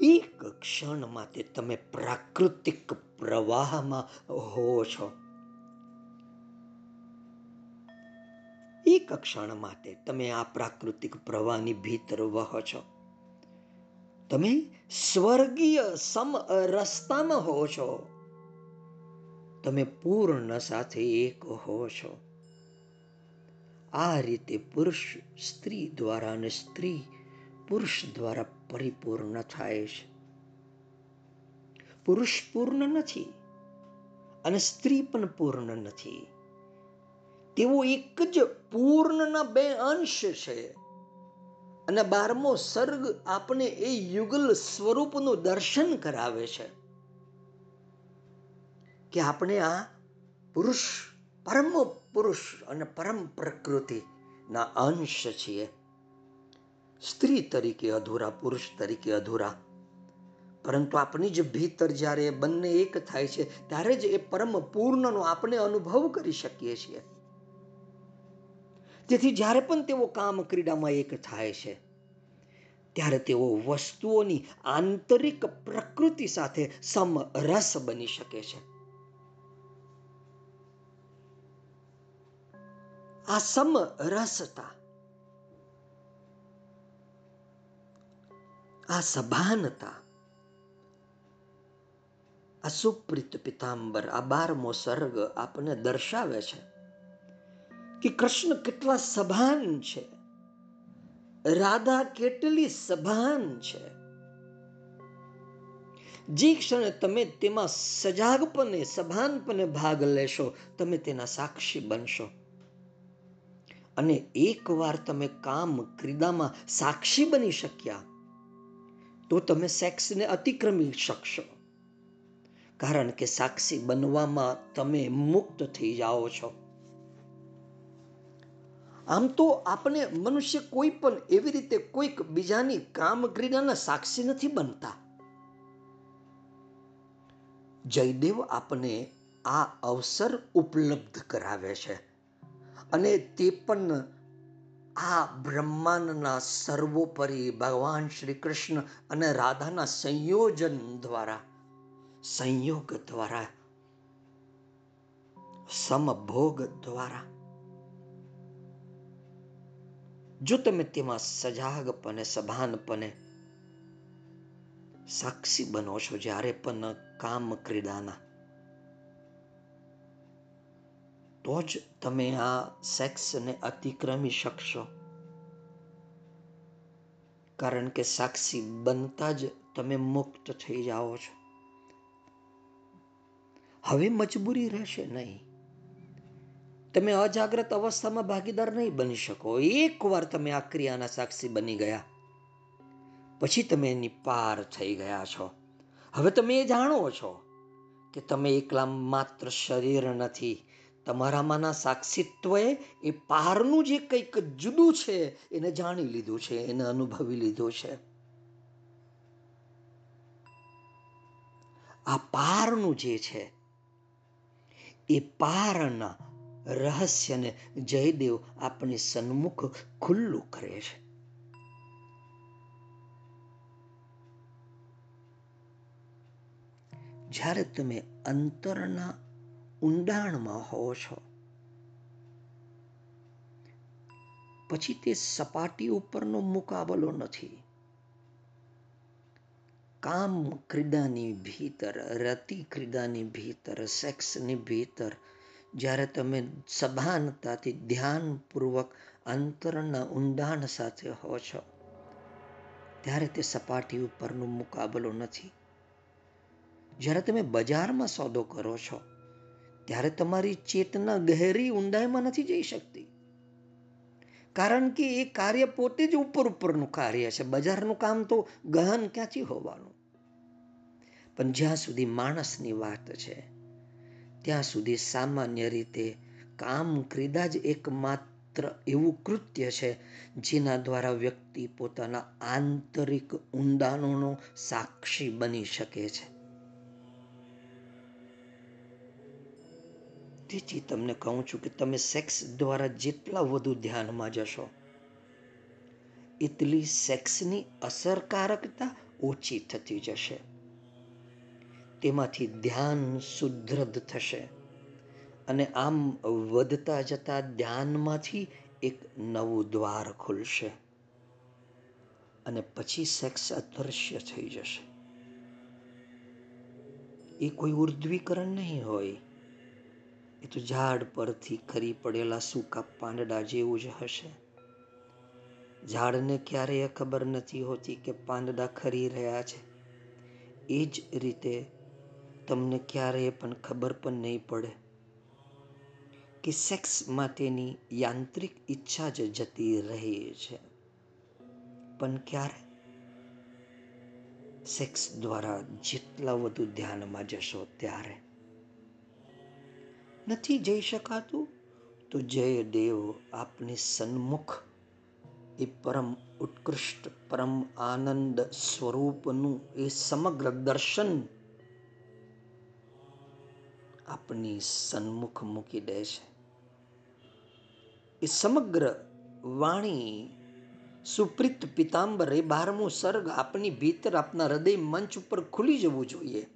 એક ક્ષણ માટે તમે પ્રાકૃતિક પ્રવાહમાં હો છો. એક ક્ષણ માટે તમે આ પ્રાકૃતિક પ્રવાહની ભીતર વહો છો. તમે સ્વર્ગીય સમ રસ્તામાં હો છો. તમે પૂર્ણ સાથે એક હો છો. આ રીતે પુરુષ સ્ત્રી દ્વારા અને સ્ત્રી પુરુષ દ્વારા પરિપૂર્ણ થાય છે. પુરુષ પૂર્ણ નથી અને સ્ત્રી પણ પૂર્ણ નથી. તેઓ એક જ પૂર્ણના બે અંશ છે અને બારમો સર્ગ આપણે એ યુગલ સ્વરૂપનું દર્શન કરાવે છે કે આપણે આ પુરુષ પરમ પુરુષ અને પરમ પ્રકૃતિના અંશ છીએ. સ્ત્રી તરીકે અધૂરા, પુરુષ તરીકે અધૂરા. પરંતુ આપણી જ ભીતર જ્યારે બંને એક થાય છે, ત્યારે જ એ પરમ પૂર્ણનો આપણે અનુભવ કરી શકીએ છીએ. તેથી જ્યારે પણ તેઓ કામ ક્રીડામાં એક થાય છે, ત્યારે તેઓ વસ્તુઓની આંતરિક પ્રકૃતિ સાથે સમરસ બની શકે છે. આ સમરસતા આ સભાનતા આ સુપ્રિત પિતાંબર આ બારમો સર્ગ આપણને દર્શાવે છે કે કૃષ્ણ કેટલા સભાન છે રાધા કેટલી સભાન છે જે ક્ષણે તમે તેમાં સજાગપણે સભાનપણે ભાગ લેશો તમે તેના સાક્ષી બનશો અને એકવાર તમે કામ ક્રીડામાં સાક્ષી બની શક્યા તો તમે સેક્સને અતિક્રમી શકશો. કારણ કે સાક્ષી બનવામાં તમે મુક્ત થઈ જાઓ છો. આમ તો આપણે મનુષ્ય કોઈ પણ એવી રીતે કોઈક બીજાની કામગીરીના સાક્ષી નથી બનતા. જયદેવ આપને આ અવસર ઉપલબ્ધ કરાવે છે. અને તે પણ આ બ્રહ્માંડના સર્વોપરી ભગવાન શ્રી કૃષ્ણ અને રાધાના સંયોજન દ્વારા, સંયોગ દ્વારા, સમભોગ દ્વારા. જો તમે તેમાં સજાગપણે, સભાનપણે સાક્ષી બનો છો, જ્યારે પણ કામ ક્રીડાના તો જ તમે આ સેક્સને અતિક્રમી શકશો. કારણ કે સાક્ષી બનતા જ તમે મુક્ત થઈ જાઓ છો. હવે મજબૂરી રહેશે નહીં. તમે અજાગ્રત અવસ્થામાં ભાગીદાર નહીં બની શકો. એકવાર તમે આ ક્રિયાના સાક્ષી બની ગયા, પછી તમે એની પાર થઈ ગયા છો. હવે તમે એ જાણો છો કે તમે એકલા માત્ર શરીર નથી તમારામાંના સાક્ષીત્વએ એ પારનું જે કંઈક જુદું છે, એને જાણી લીધું છે, એને અનુભવી લીધું છે. આ પારનું જે છે, એ પારના રહસ્યને જયદેવ આપણી સન્મુખ ખુલ્લું કરે છે. જ્યારે તમે અંતરના ઊંડાણમાં હોવ છો. પછી તે સપાટી ઉપરનો મુકાબલો નથી. કામ ક્રીડાની ભીતર, રતિ ક્રીડાની ભીતર, સેક્સની ભીતર, જ્યારે તમે સભાનતાથી ધ્યાનપૂર્વક અંતરના ઊંડાણ સાથે હો છો, ત્યારે તે સપાટી ઉપરનો મુકાબલો નથી. જ્યારે તમે બજારમાં સોદો કરો છો ત્યારે તમારી ચેતના ગહેરી ઊંડાઈમાં નથી જઈ શકતી. કારણ કે એ કાર્ય પોતે જ ઉપર ઉપરનું કાર્ય છે. બજારનું કામ તો ગહન ક્યાંથી હોવાનું? પણ જ્યાં સુધી માણસની વાત છે, ત્યાં સુધી સામાન્ય રીતે કામ ક્રીડા જ એકમાત્ર એવું કૃત્ય છે, જેના દ્વારા વ્યક્તિ પોતાના આંતરિક ઊંડાણોનો સાક્ષી બની શકે છે. તેથી તમને કહું છું કે તમે સેક્સ દ્વારા જેટલા વધુ ધ્યાનમાં જશો, એટલી સેક્સની અસરકારકતા ઓછી થતી જશે. તેમાંથી ધ્યાન સુદ્રઢ થશે અને આમ વધતા જતા ધ્યાનમાંથી એક નવું દ્વાર ખુલશે અને પછી સેક્સ અદૃશ્ય થઈ જશે. એ કોઈ ઉર્ધ્વીકરણ નહીં હોય. એ તો ઝાડ પરથી ખરી પડેલા સૂકા પાંદડા જેવું જ હશે. ઝાડને ક્યારેય ખબર નથી હોતી કે પાંદડા ખરી રહ્યા છે. એ જ રીતે તમને ક્યારેય પણ ખબર પણ નહીં પડે કે સેક્સ માટેની યાંત્રિક ઈચ્છા જ જતી રહી છે. પણ ક્યારે? સેક્સ દ્વારા જેટલા વધુ ધ્યાનમાં જશો ત્યારે. નથી જઈ શકાતું? તો જય દેવ, આપની સન્મુખ એ પરમ ઉત્કૃષ્ટ, પરમ આનંદ સ્વરૂપનું એ સમગ્ર દર્શન આપની સન્મુખ મૂકી દે છે. એ સમગ્ર વાણી સુપ્રીત પિતાંબર એ બારમું સર્ગ આપની ભીતર આપના હૃદય મંચ ઉપર ખુલી જવું જોઈએ.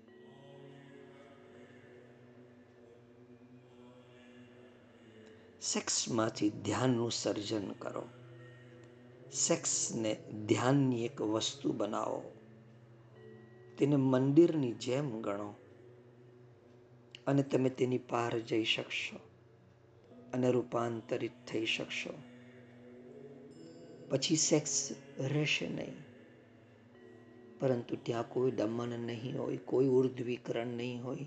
સેક્સમાંથી ધ્યાનનું સર્જન કરો. સેક્સને ધ્યાનની એક વસ્તુ બનાવો. તેને મંદિરની જેમ ગણો અને તમે તેની પાર જઈ શકશો અને રૂપાંતરિત થઈ શકશો. પછી સેક્સ રહેશે નહીં. પરંતુ ત્યાં કોઈ દમન નહીં હોય, કોઈ ઉર્ધ્વીકરણ નહીં હોય.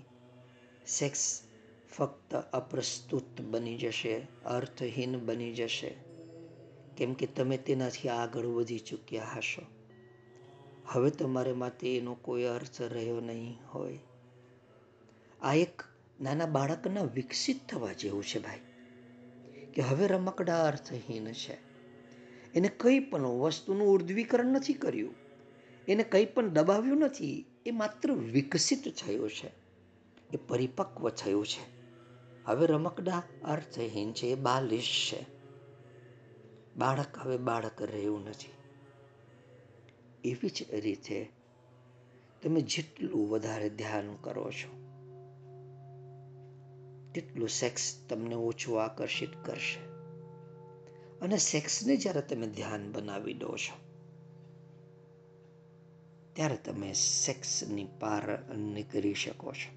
સેક્સ ફક્ત અપ્રસ્તુત બની જશે, અર્થહીન બની જશે. કેમ કે તમે તેનાથી આગળ વધી ચૂક્યા હશો. હવે તમારે માટે એનો કોઈ અર્થ રહ્યો નહીં હોય. આ એક નાના બાળકના વિકસિત થવા જેવું છે ભાઈ, કે હવે રમકડા અર્થહીન છે. એને કંઈ પણ વસ્તુનું ઉર્ધ્વીકરણ નથી કર્યું. એને કંઈ પણ દબાવ્યું નથી. એ માત્ર વિકસિત થયું છે. એ પરિપક્વ થયું છે. હવે રમકડા અર્થહીન છે એ બાલિશ છે. બાળક હવે બાળક રહ્યું નથી. એવી જ રીતે તમે જેટલું વધારે ધ્યાન કરો છો, તેટલું સેક્સ તમને ઓછું આકર્ષિત કરશે. અને સેક્સને જ્યારે તમે ધ્યાન બનાવી દો છો, ત્યારે તમે સેક્સની પાર નીકળી શકો છો.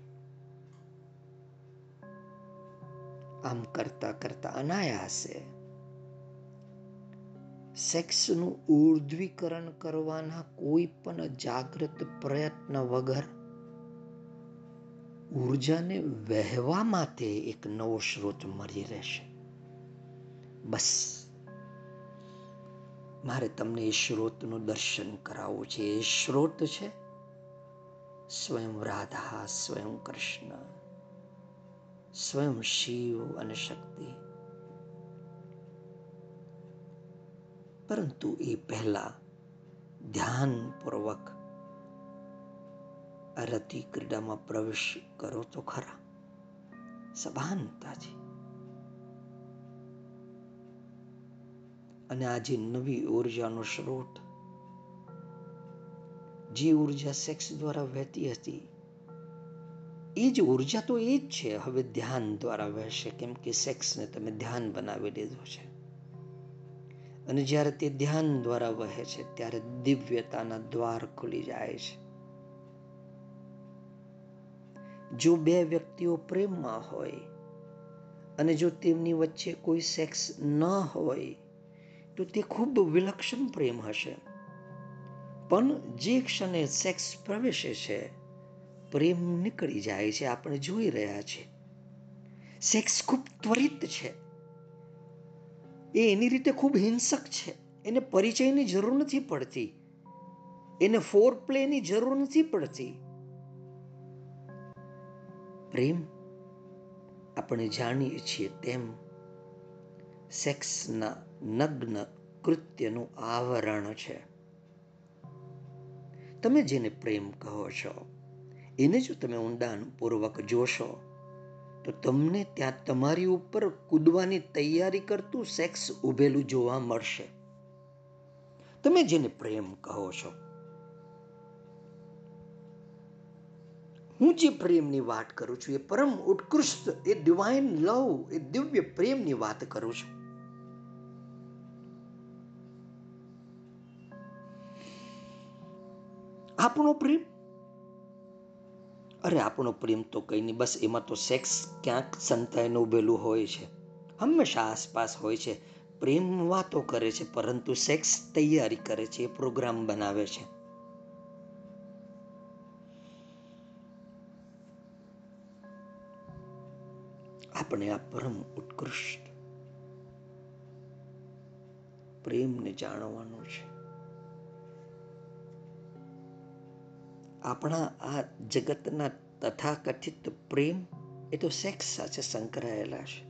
આમ કરતા કરતા અનાયાસે સેક્સનું ઉર્ધ્વીકરણ કરવાના કોઈ પણ જાગૃત પ્રયત્ન વગર ઉર્જાને વહેવા માટે એક નવો સ્ત્રોત મળી રહેશે. બસ. મારે તમને એ સ્ત્રોતનું દર્શન કરાવવું છે. એ સ્ત્રોત છે સ્વયં રાધા, સ્વયં કૃષ્ણ. સ્વયં શિવ અને શક્તિ. પરંતુ એ પહેલા ધ્યાનપૂર્વક રતિ ક્રીડામાં પ્રવેશ કરો તો ખરા. સભાનતાથી. અને આજે નવી ઉર્જાનો સ્ત્રોત. જે ઊર્જા સેક્સ દ્વારા વહેતી હતી એ જ ઊર્જા તો એ જ છે. હવે ધ્યાન દ્વારા વહેશે કેમ કે સેક્સને તમે ધ્યાન બનાવી લીધો છે. અને જ્યારે તે ધ્યાન દ્વારા વહે છે, ત્યારે દિવ્યતાના દ્વાર ખુલી જાય છે. જો બે વ્યક્તિઓ પ્રેમમાં હોય અને જો તેમની વચ્ચે કોઈ સેક્સ ન હોય, તો તે ખૂબ વિલક્ષણ પ્રેમ હશે. પણ જે ક્ષણે સેક્સ પ્રવેશે છે પ્રેમ નીકળી જાય છે, આપણે જોઈ રહ્યા છીએ સેક્સ ખૂબ ત્વરિત છે. એ એની રીતે ખૂબ હિંસક છે. એને પરિચયની જરૂર નથી પડતી. એને ફોર પ્લેની જરૂર નથી પડતી. પ્રેમ આપણે જાણીએ છીએ તેમ સેક્સના નગ્ન કૃત્યનું આવરણ છે. તમે જેને પ્રેમ કહો છો એને જો તમે ઊંડાણપૂર્વક જોશો, તો તમને ત્યાં તમારી ઉપર કૂદવાની તૈયારી કરતું સેક્સ ઉભેલું જોવા મળશે. તમે જેને પ્રેમ કહો છો. હું જે પ્રેમની વાત કરું છું, એ પરમ ઉત્કૃષ્ટ, એ ડિવાઇન લવ એ દિવ્ય પ્રેમની વાત કરું છું. આપણો પ્રેમ અરે આપણો પ્રેમ તો કંઈ નહીં, બસ એમાં તો સેક્સ ક્યાંક સંતાઈને ઉભેલું હોય છે. હંમેશા આસપાસ હોય છે. પ્રેમ વાતો કરે છે, પરંતુ સેક્સ તૈયારી કરે છે, એ પ્રોગ્રામ બનાવે છે. આપણે આ પરમ ઉત્કૃષ્ટ પ્રેમને જાણવાનું છે. આપણા આ જગતના તથાકથિત પ્રેમ એ તો સેક્સ સાથે સંકળાયેલા છે.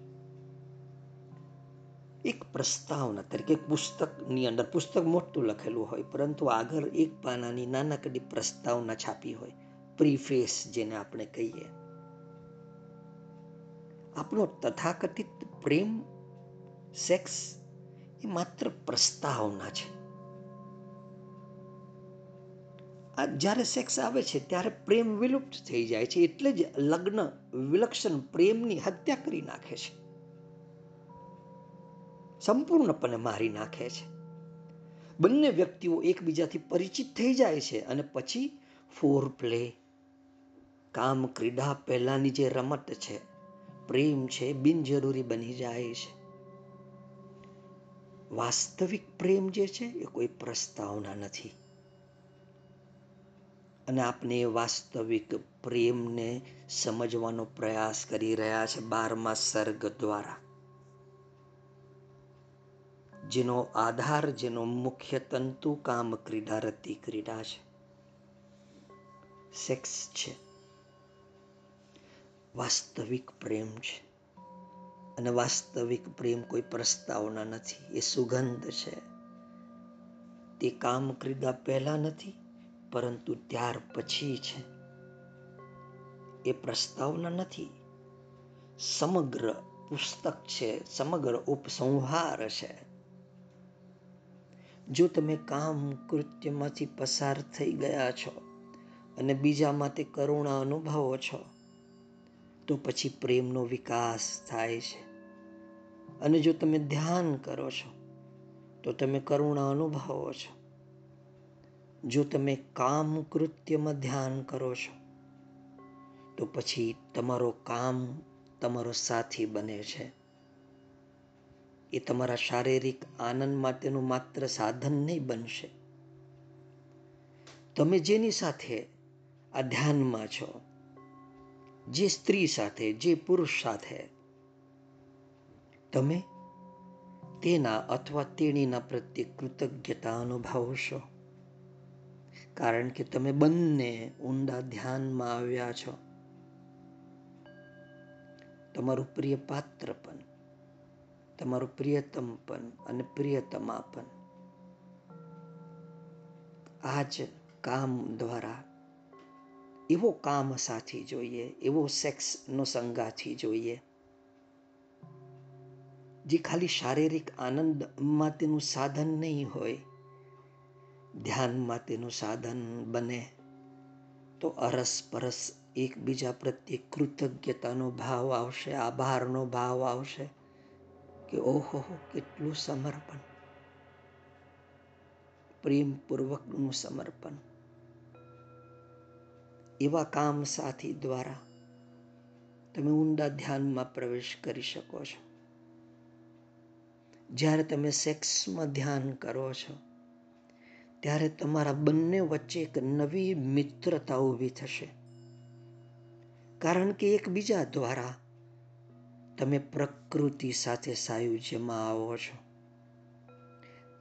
એક પ્રસ્તાવના તરીકે પુસ્તકની અંદર, પુસ્તક મોટું લખેલું હોય, પરંતુ આગળ એક પાનાની નાનકડી પ્રસ્તાવના છાપી હોય પ્રીફેસ જેને આપણે કહીએ. આપણો તથાકથિત પ્રેમ સેક્સ એ માત્ર પ્રસ્તાવના છે. આ જ્યારે સેક્સ આવે છે, ત્યારે પ્રેમ વિલુપ્ત થઈ જાય છે, એટલે જ લગ્ન, વિલક્ષણ પ્રેમની હત્યા કરી નાખે છે. સંપૂર્ણપણે મારી નાખે છે. બંને વ્યક્તિઓ એકબીજાથી પરિચિત થઈ જાય છે અને પછી ફોર પ્લે કામ ક્રીડા પહેલાની જે રમત છે, પ્રેમ છે, બિનજરૂરી બની જાય છે. વાસ્તવિક પ્રેમ જે છે, એ કોઈ પ્રસ્તાવના નથી. અને આપણે વાસ્તવિક પ્રેમને સમજવાનો પ્રયાસ કરી રહ્યા છે બારમા સર્ગ દ્વારા. જેનો આધાર, જેનો મુખ્ય તંતુ કામ ક્રીડા, રતિ ક્રીડા છે. સેક્સ છે. વાસ્તવિક પ્રેમ છે. અને વાસ્તવિક પ્રેમ કોઈ પ્રસ્તાવના નથી. એ સુગંધ છે. તે કામ ક્રીડા પહેલા નથી પરંતુ ત્યાર પછી છે. એ પ્રસ્તાવના નથી. સમગ્ર પુસ્તક છે, સમગ્ર ઉપસંહાર છે. જો તમે કામ કૃત્યમાંથી પસાર થઈ ગયા છો અને બીજામાં તે કરુણા અનુભવો છો, તો પછી પ્રેમનો વિકાસ થાય છે. અને જો તમે ધ્યાન કરો છો, તો તમે કરુણા અનુભવો છો. જો તમે કામ કૃત્યમાં ધ્યાન કરો છો, તો પછી તમારો કામ તમારો સાથી બને છે. એ તમારા શારીરિક આનંદ માટેનું માત્ર સાધન નહીં બનશે. તમે જેની સાથે આ ધ્યાનમાં છો, જે સ્ત્રી સાથે, જે પુરુષ સાથે, તમે તેના અથવા તેણીના પ્રત્યે કૃતજ્ઞતા અનુભવશો. કારણ કે તમે બંને ઊંડા ધ્યાનમાં આવ્યા છો. તમારું પ્રિય પાત્ર પણ, તમારું પ્રિયતમ પણ અને પ્રિયતમા પણ. આ જ કામ દ્વારા એવો કામ સાથી જોઈએ, એવો સેક્સનો સંગાથી જોઈએ, જે ખાલી શારીરિક આનંદ માટેનું સાધન નહીં હોય ધ્યાન તેનું સાધન બને તો અરસ પરસ એકબીજા પ્રત્યે કૃતજ્ઞતાનો ભાવ આવશે, આભારનો ભાવ આવશે કે ઓહો કેટલું સમર્પણ. પ્રેમપૂર્વકનું સમર્પણ. એવા કામ સાથી દ્વારા તમે ઊંડા ધ્યાનમાં પ્રવેશ કરી શકો છો. જ્યારે તમે સેક્સમાં ધ્યાન કરો છો ત્યારે તમારા બંને વચ્ચે એક નવી મિત્રતા ઊભી થશે. કારણ કે એકબીજા દ્વારા તમે પ્રકૃતિ સાથે સાયુજ્યમાં આવો છો.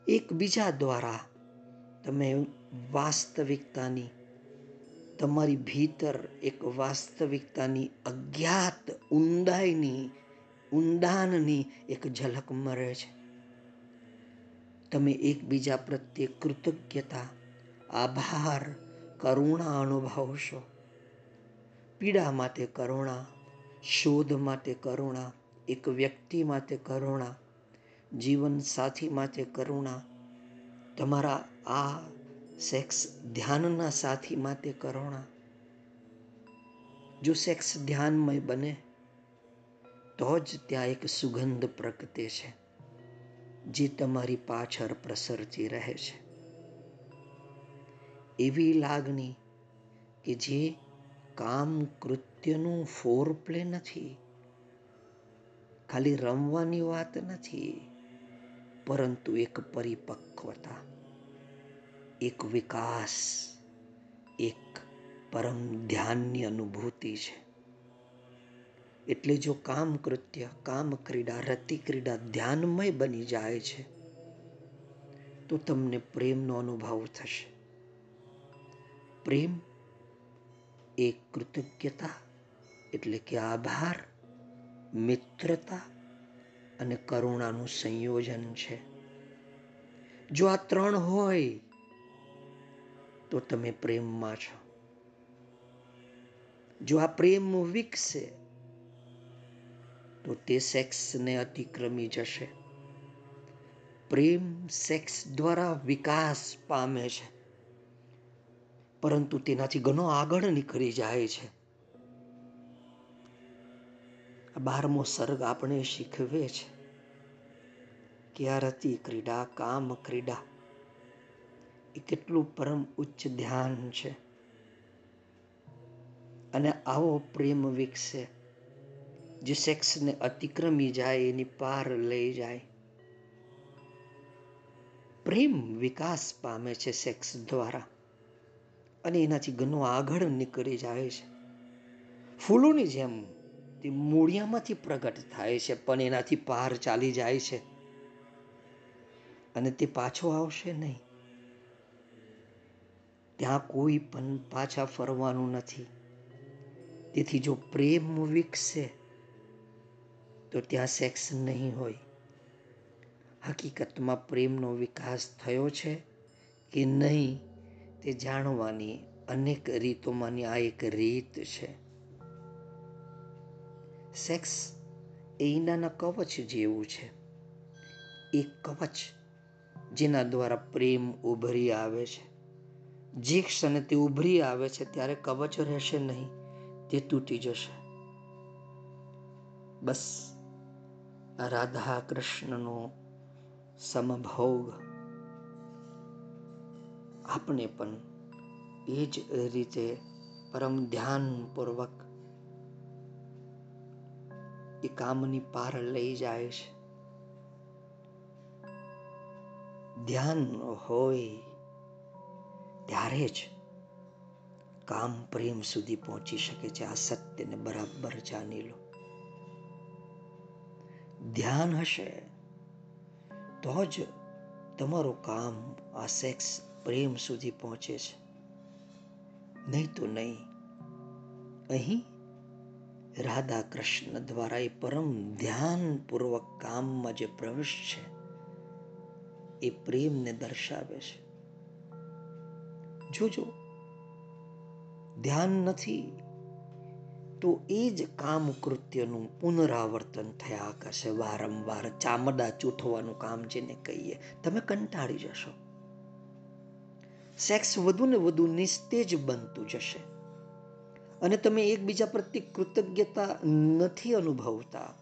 એકબીજા દ્વારા તમે વાસ્તવિકતાની, તમારી ભીતર એક વાસ્તવિકતાની અજ્ઞાત ઊંડાઈની, ઊંડાણની એક ઝલક મળે છે. તમે એકબીજા પ્રત્યે કૃતજ્ઞતા, આભાર, કરુણા અનુભવશો. પીડા માટે કરુણા, શોધ માટે કરુણા, એક વ્યક્તિ માટે કરુણા, જીવન સાથી માટે કરુણા, તમારા આ સેક્સ ધ્યાનના સાથી માટે કરુણા. જો સેક્સ ધ્યાનમય બને, તો જ ત્યાં એક સુગંધ પ્રગટે છે. જે તમારી પાછળ પ્રસરતી રહે છે. એવી લાગણી કે જે કામ કૃત્યનું ફોર પ્લે નથી. ખાલી રમવાની વાત નથી, પરંતુ એક પરિપક્વતા, એક વિકાસ, એક પરમ ધ્યાનની અનુભૂતિ છે. એટલે જો કામ કૃત્ય, કામ ક્રીડા, રતિ ક્રીડા ધ્યાનમય બની જાય છે, તો તમને પ્રેમનો અનુભવ થશે. પ્રેમ એ કૃતજ્ઞતા એટલે કે આભાર, મિત્રતા અને કરુણાનું સંયોજન છે. જો આ ત્રણ હોય, તો તમે પ્રેમમાં છો. જો આ પ્રેમ વિકસે તો તે સેક્સને અતિક્રમી જશે. પ્રેમ સેક્સ દ્વારા વિકાસ પામે છે. પરંતુ તેનાથી ઘણો આગળ નીકળી જાય છે. બારમો સર્ગ આપણે શીખવે છે. ક્યારતી ક્રીડા, કામ ક્રીડા? એ કેટલું પરમ ઉચ્ચ ધ્યાન છે. અને આવો પ્રેમ વિકસે. જે સેક્સને અતિક્રમી જાય, એની પાર લઈ જાય. પ્રેમ વિકાસ પામે છે સેક્સ દ્વારા. અને એનાથી ઘણું આગળ નીકળી જાય છે. ફૂલોની જેમ તે મૂળિયામાંથી પ્રગટ થાય છે, પણ એનાથી પાર ચાલી જાય છે. અને તે પાછો આવશે નહીં. ત્યાં કોઈ પણ પાછા ફરવાનું નથી. તેથી જો પ્રેમ વિકસે તો ત્યાં સેક્સ નહીં હોય. હકીકતમાં પ્રેમનો વિકાસ થયો છે કે નહીં તે જાણવાની અનેક રીતોમાંની આ એક રીત છે. સેક્સ એ ઈંડાના કવચ જેવું છે. એક કવચ જેના દ્વારા પ્રેમ ઉભરી આવે છે. જે ક્ષણે તે ઉભરી આવે છે ત્યારે કવચ રહેશે નહીં, તે તૂટી જશે. બસ રાધા કૃષ્ણનો સમભોગ. આપણે પણ એ જ રીતે પરમ ધ્યાનપૂર્વક એ કામની પાર લઈ જાય છે. ધ્યાન હોય ત્યારે જ કામ પ્રેમ સુધી પહોંચી શકે છે. આ સત્યને બરાબર જાણી લો. ધ્યાન હશે, તો જ તમારું કામ આ સેક્સ પ્રેમ સુધી પહોંચે છે. નહીં તો નહીં, અહીં રાધા કૃષ્ણ દ્વારા એ પરમ ધ્યાનપૂર્વક કામમાં જે પ્રવેશ છે, એ પ્રેમને દર્શાવે છે. જોજો, ધ્યાન નથી તો એ જ કામ કૃત્યનું પુનરાવર્તન થયા કરશે. વારંવાર ચામડા ચૂંટવાનું કામ જેને કહીએ, તમે કંટાળી જશો. સેક્સ વધુ ને વધુ નિસ્તેજ બનતું જશે. અને તમે એકબીજા પ્રત્યે કૃતજ્ઞતા નથી અનુભવતા.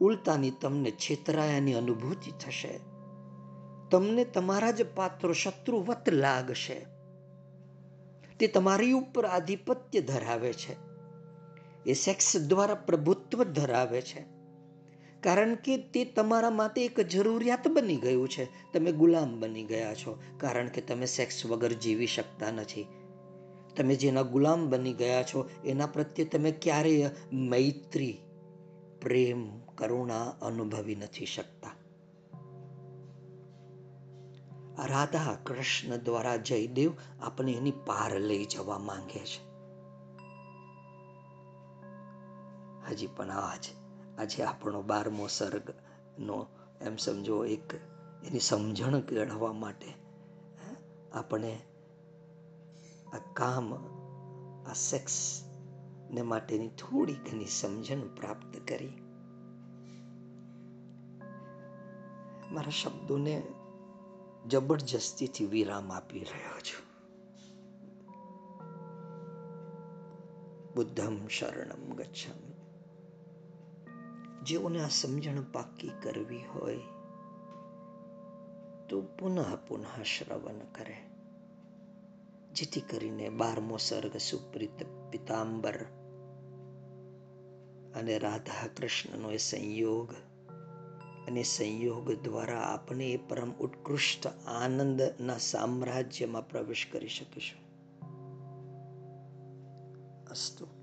ઉલટાની તમને છેતરાયાની અનુભૂતિ થશે. તમને તમારા જ પાત્રો શત્રુવત લાગશે. તે તમારી ઉપર આધિપત્ય ધરાવે છે. એ સેક્સ દ્વારા પ્રભુત્વ ધરાવે છે. કારણ કે તે તમારા માટે એક જરૂરિયાત બની ગયું છે. તમે ગુલામ બની ગયા છો. કારણ કે તમે સેક્સ વગર જીવી શકતા નથી. તમે જેના ગુલામ બની ગયા છો, એના પ્રત્યે તમે ક્યારેય મૈત્રી, પ્રેમ, કરુણા અનુભવી નથી શકતા. રાધા કૃષ્ણ દ્વારા જયદેવ આપણે એની પાર લઈ જવા માંગે છે. હજી, પણ આજ આજે આપણો બારમો સર્ગનો, એમ સમજો, એક એની સમજણ કેળવવા માટે આપણે આ કામ, આ સેક્સ ને માટેની થોડી ઘણી સમજણ પ્રાપ્ત કરી. મારા શબ્દોને જબરજસ્તીથી વિરામ આપી રહ્યો છું. બુદ્ધમ શરણમ ગચ્છામિ. જેઓને આ સમજણ પાકી કરવી હોય, તો પુનઃ પુનઃ શ્રવણ કરે. જેથી કરીને બારમો સર્ગ સુપ્રીત પિતાંબર અને રાધા કૃષ્ણનો એ સંયોગ અને સંયોગ દ્વારા આપણે એ પરમ ઉત્કૃષ્ટ આનંદના સામ્રાજ્યમાં પ્રવેશ કરી શકીશું. અસ્તુ.